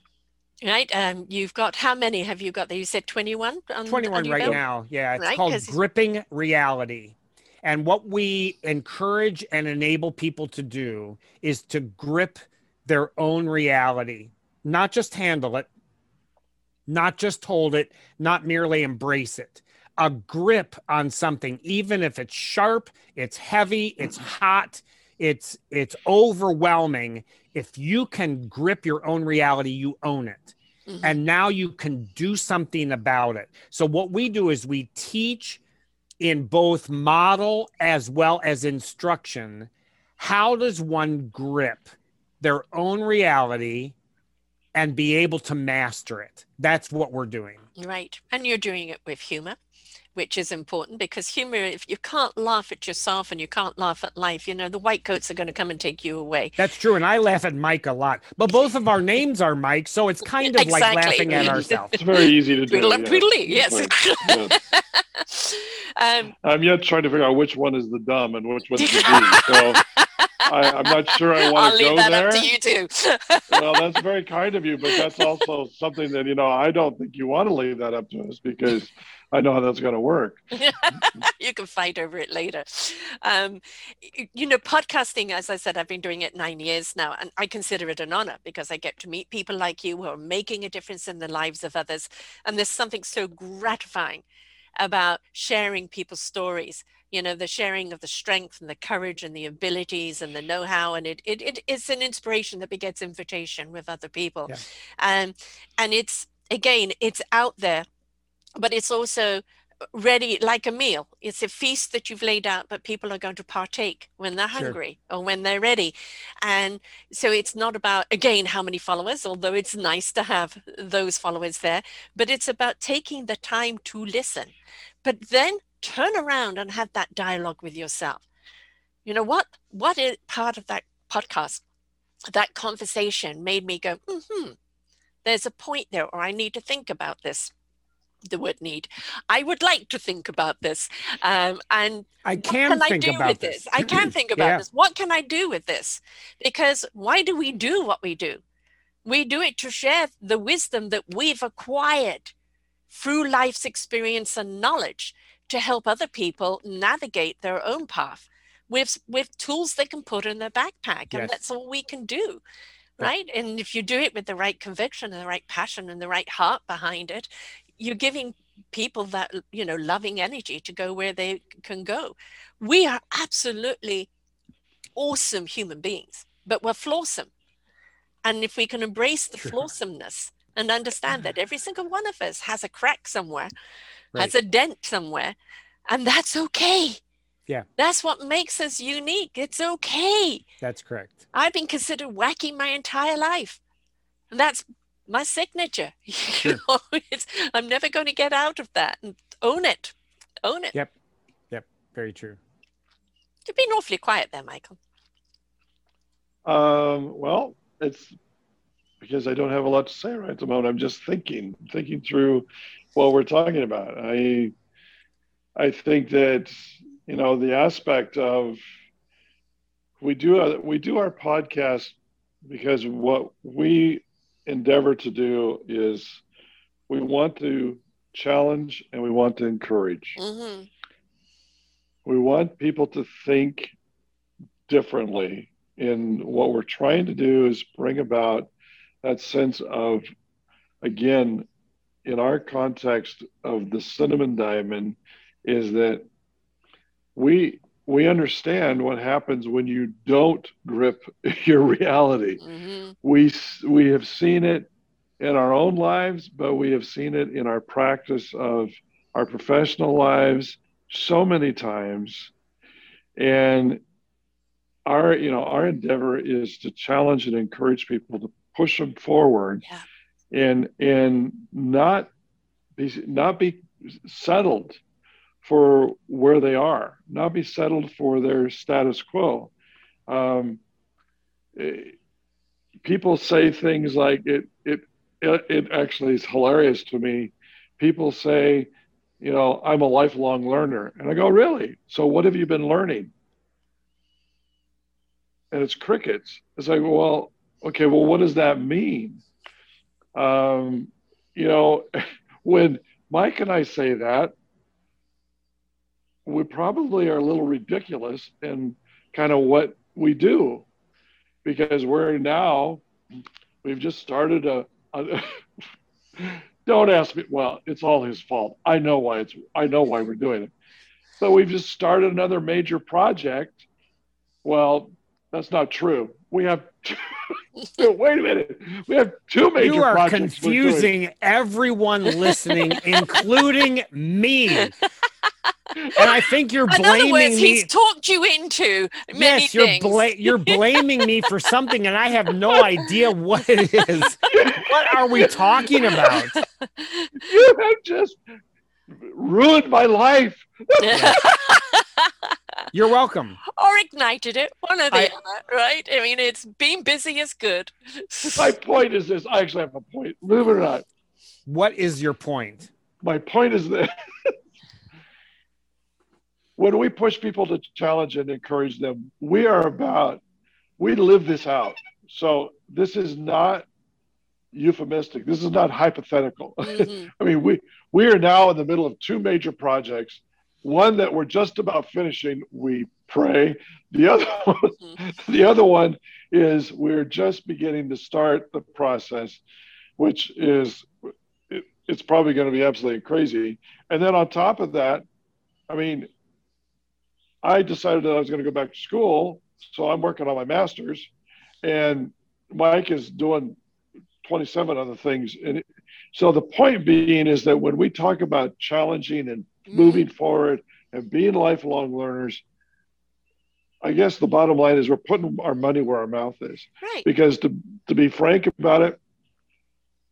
right? Um, you've got how many have you got there? You said 21? 21 right now. Yeah. It's right? called Gripping Reality. And what we encourage and enable people to do is to grip their own reality, not just handle it, not just hold it, not merely embrace it. A grip on something, even if it's sharp, it's heavy, it's hot, it's it's overwhelming. If you can grip your own reality, you own it. Mm-hmm. And now you can do something about it. So what we do is we teach in both model as well as instruction how does one grip their own reality and be able to master it. That's what we're doing. Right. And you're doing it with humor, which is important because humor, if you can't laugh at yourself and you can't laugh at life, you know, the white coats are going to come and take you away. That's true. And I laugh at Mike a lot, but both of our names are Mike. So it's kind of exactly. like laughing at ourselves. It's very easy to do. Twiddle yeah. yes. yes. Um, I'm yet trying to figure out which one is the dumb and which one's the D. So I, I'm not sure I want to leave go that there. up to you too. well, that's very kind of you, but that's also something that you know I don't think you want to leave that up to us because I know how that's going to work. you can fight over it later. Um, you know, podcasting, as I said, I've been doing it nine years now, and I consider it an honor because I get to meet people like you who are making a difference in the lives of others. And there's something so gratifying about sharing people's stories. You know, the sharing of the strength and the courage and the abilities and the know-how, and it it, it it's an inspiration that begets invitation with other people, Yeah. and and it's again, it's out there but it's also ready like a meal. It's a feast that you've laid out, but people are going to partake when they're Sure. hungry or when they're ready. And so it's not about, again, how many followers, although it's nice to have those followers there, but it's about taking the time to listen. But then turn around and have that dialogue with yourself. You know what? What is part of that podcast, that conversation made me go, hmm, there's a point there, or I need to think about this the word need. I would like to think about this. Um, and I what can, can I think do about with this? I can think about Yeah. this. What can I do with this? Because why do we do what we do? We do it to share the wisdom that we've acquired through life's experience and knowledge to help other people navigate their own path with with tools they can put in their backpack and Yes. that's all we can do right? And if you do it with the right conviction and the right passion and the right heart behind it you're giving people that you know loving energy to go where they can go. We are absolutely awesome human beings but we're flawsome. And if we can embrace the flawsomeness and understand that mm-hmm. every single one of us has a crack somewhere Right. has a dent somewhere and that's okay Yeah. that's what makes us unique it's okay That's correct. I've been considered wacky my entire life. And that's my signature. Sure. it's, I'm never going to get out of that and own it. Own it. Yep. Yep. Very true. You've been awfully quiet there, Michael. Um, well, it's because I don't have a lot to say right at the moment. I'm just thinking, thinking through what we're talking about. I, I think that you know the aspect of we do we do our podcast because what we endeavor to do is we want to challenge and we want to encourage. hmm We want people to think differently. And what we're trying to do is bring about that sense of, again, in our context of the cinnamon diamond, is that we we understand what happens when you don't grip your reality. hmm We we have seen it in our own lives, but we have seen it in our practice of our professional lives so many times. And our, you know, our endeavor is to challenge and encourage people to push them forward Yeah. And and not be not be settled for where they are, not be settled for their status quo. Um, eh, people say things like it, it it it actually is hilarious to me. People say, you know, I'm a lifelong learner, and I go, really? So what have you been learning? And it's crickets. It's like, well, okay, well, what does that mean? Um, you know, when Mike and I say that, we probably are a little ridiculous in kind of what we do because we're now we've just started a, a don't ask me well it's all his fault. I know why it's i know why we're doing it. But we've just started another major project. Well that's not true. We have wait a minute we have two major You are projects confusing everyone listening, including me. And I think you're In blaming other words, me. he's talked you into many yes, you're things. bla- you're blaming me for something, and I have no idea what it is. What are we talking about? you have just ruined my life You're welcome. or ignited it, one or the I- other, right? I mean, it's being busy is good. my point is this i actually have a point believe it or not What is your point? my point is that when we push people to challenge and encourage them, we are about, we live this out. So this is not euphemistic. This is not hypothetical. Mm-hmm. I mean, we we are now in the middle of two major projects. One that we're just about finishing. We pray. The other one, mm-hmm. the other one is we're just beginning to start the process, which is it, it's probably going to be absolutely crazy. And then on top of that, I mean, I decided that I was going to go back to school, so I'm working on my master's, and Mike is doing 27 other things. And so the point being is that when we talk about challenging and. Mm-hmm. moving forward and being lifelong learners, I guess the bottom line is we're putting our money where our mouth is. Right. Because to, to be frank about it,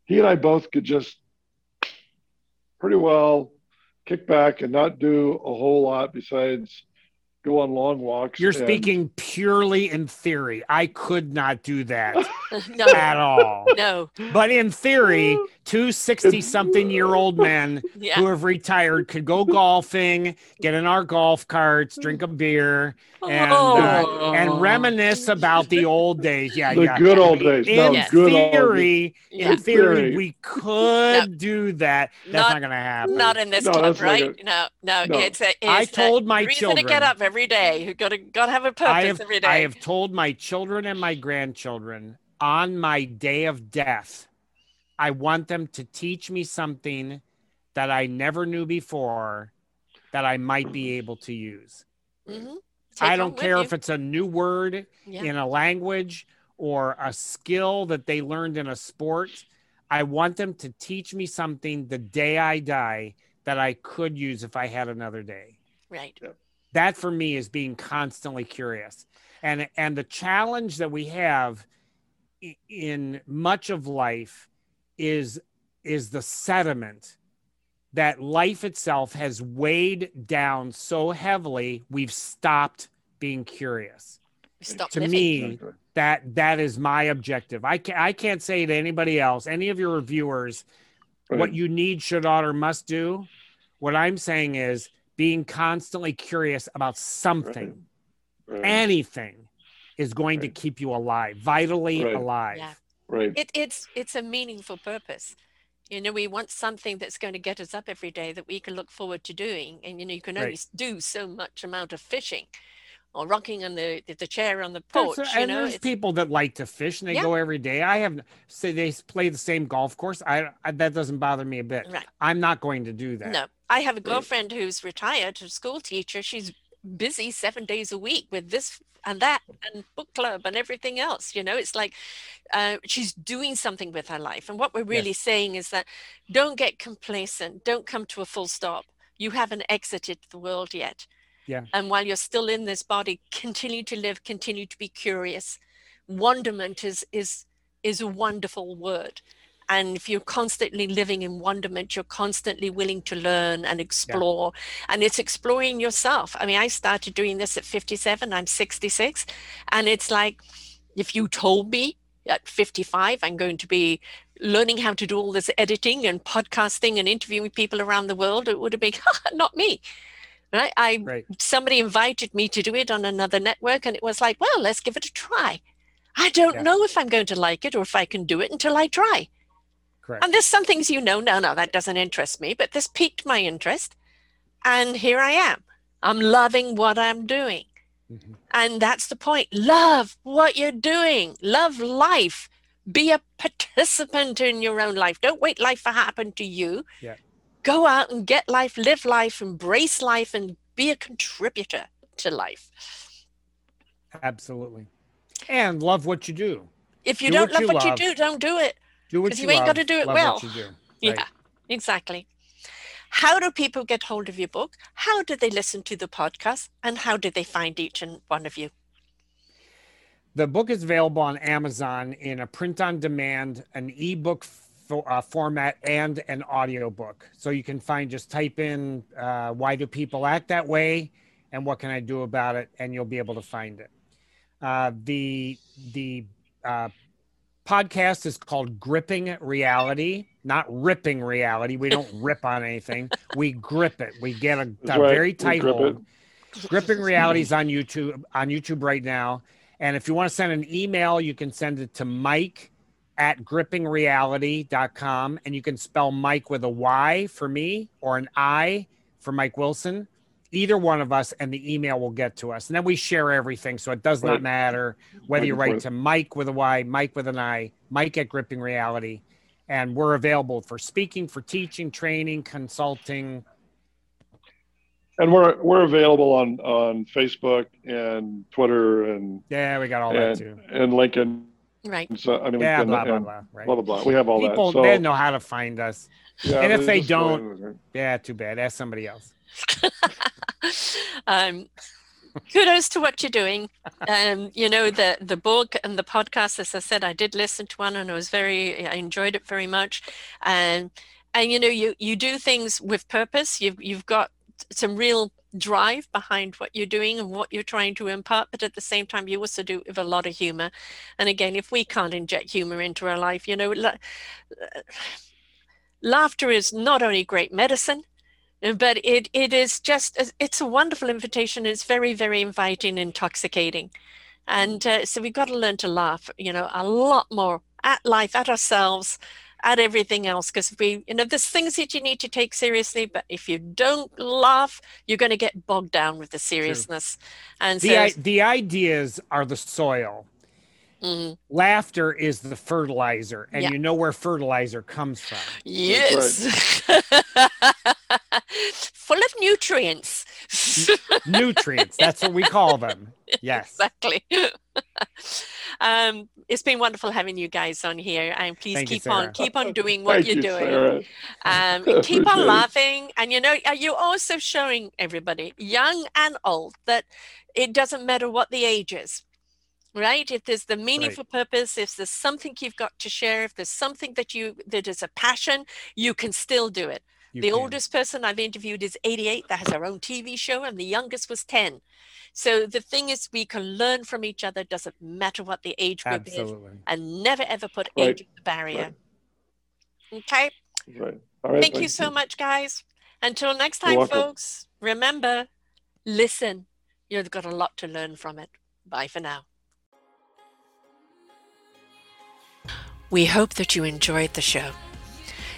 he and I both could just pretty well kick back and not do a whole lot besides go on long walks. You're and... speaking purely in theory. I could not do that no. at all. No. But in theory, two 60 something year old men yeah. who have retired could go golfing, get in our golf carts, drink a beer, and oh. uh, and reminisce about the old days. Yeah, the yeah. good old days. In no, good theory, old in theory, we could no. do that. That's not, not going to happen. Not in this no, club, right? no, no, no. It's, a, it's I told my reason children to get up every day. You got to got to have a purpose I have, every day. I have told my children and my grandchildren on my day of death I want them to teach me something that I never knew before that I might be able to use. Mm-hmm. I don't care if it's a new word yeah. in a language or a skill that they learned in a sport. I want them to teach me something the day I die that I could use if I had another day. Right. That for me is being constantly curious. And and the challenge that we have in much of life is is the sediment that life itself has weighed down so heavily we've stopped being curious Stop to living. me that that is my objective i can't i can't say to anybody else any of your reviewers right. what you need should ought or must do what i'm saying is being constantly curious about something right. Right. anything is going to keep you alive vitally alive yeah. Right. It, it's it's a meaningful purpose. You know, we want something that's going to get us up every day that we can look forward to doing. And you know, you can only right. do so much amount of fishing or rocking on the the chair on the porch. There's, you and know, there's people that like to fish and they yeah. go every day. I have say they play the same golf course. I, I, that doesn't bother me a bit. Right. I'm not going to do that. No, I have a girlfriend who's retired, a school teacher. She's busy seven days a week with this and that and book club and everything else you know it's like uh, she's doing something with her life and what we're really yes. saying is that don't get complacent don't come to a full stop you haven't exited the world yet yeah. And while you're still in this body continue to live continue to be curious. Wonderment is is is a wonderful word. And if you're constantly living in wonderment you're constantly willing to learn and explore. Yeah. and it's exploring yourself. I mean i started doing this at 57 i'm 66 and it's like if you told me at 55 i'm going to be learning how to do all this editing and podcasting and interviewing people around the world it would have been not me right i right. somebody invited me to do it on another network and it was like well let's give it a try i don't yeah. know if i'm going to like it or if i can do it until i try Correct. And there's some things you know, no, no, that doesn't interest me, but this piqued my interest. And here I am. I'm loving what I'm doing. Mm-hmm. And that's the point. Love what you're doing, love life. Be a participant in your own life. Don't wait life to happen to you. Yeah. Go out and get life, live life, embrace life, and be a contributor to life. Absolutely. And love what you do. If you do don't what love you what love. you do, don't do it. Do what you, you ain't got to do it well. Do, right? Yeah, exactly. How do people get hold of your book? How do they listen to the podcast? And how do they find each and one of you? The book is available on Amazon in a print on demand, an ebook for, uh, format, and an audiobook. So you can find just type in uh, why do people act that way and what can I do about it, and you'll be able to find it. Uh, the the uh, podcast is called Gripping Reality, not ripping reality. We don't rip on anything. We grip it. We get a, a right. very tight grip hold. Gripping Realities on YouTube on YouTube right now. And if you want to send an email, you can send it to Mike at grippingreality.com. And you can spell Mike with a Y for me or an I for Mike Wilson. Either one of us, and the email will get to us. And then we share everything. So it does not matter whether you write to Mike with a Y, Mike with an I, Mike at Gripping Reality. And we're available for speaking, for teaching, training, consulting. And we're we're available on on Facebook and Twitter and Yeah, we got all that too. and LinkedIn. Right. So I mean, Yeah, LinkedIn blah, blah, blah. Right. blah blah blah. We have all People, that. So they know how to find us. yeah, and if they don't- Yeah, too bad. Ask somebody else. um, kudos to what you're doing. Um, you know, the the book and the podcast, as I said, I did listen to one and I was very, I enjoyed it very much. And and you know, you you do things with purpose. You've you've got some real drive behind what you're doing and what you're trying to impart, but at the same time, you also do it with a lot of humor. And again, if we can't inject humor into our life, you know, la- laughter is not only great medicine uh, but it it is just uh, it's a wonderful invitation it's very very inviting intoxicating and uh, so we've got to learn to laugh you know a lot more at life at ourselves at everything else because we you know there's things that you need to take seriously but if you don't laugh you're going to get bogged down with the seriousness and so The, i- the ideas are the soil. mhm. Laughter is the fertilizer, and Yeah. you know where fertilizer comes from. yes full of nutrients Nutrients. That's what we call them. Yes. exactly. um, it's been wonderful having you guys on here, and please Thank you, keep on keep on doing what you're you, doing. Sarah. Um, keep on it. laughing, and you know, uh, you're also showing everybody, young and old, that it doesn't matter what the age is. Right? If there's the meaningful purpose, if there's something you've got to share, if there's something that you that is a passion, you can still do it You the can. oldest person I've interviewed is 88 that has her own TV show, and the youngest was 10. So the thing is, we can learn from each other. Doesn't matter what the age group is, and never ever put Right. age as a barrier. Okay. Right. All right. Thank you so much, guys. Until next time, folks. Remember, listen. You've got a lot to learn from it. Bye for now. We hope that you enjoyed the show.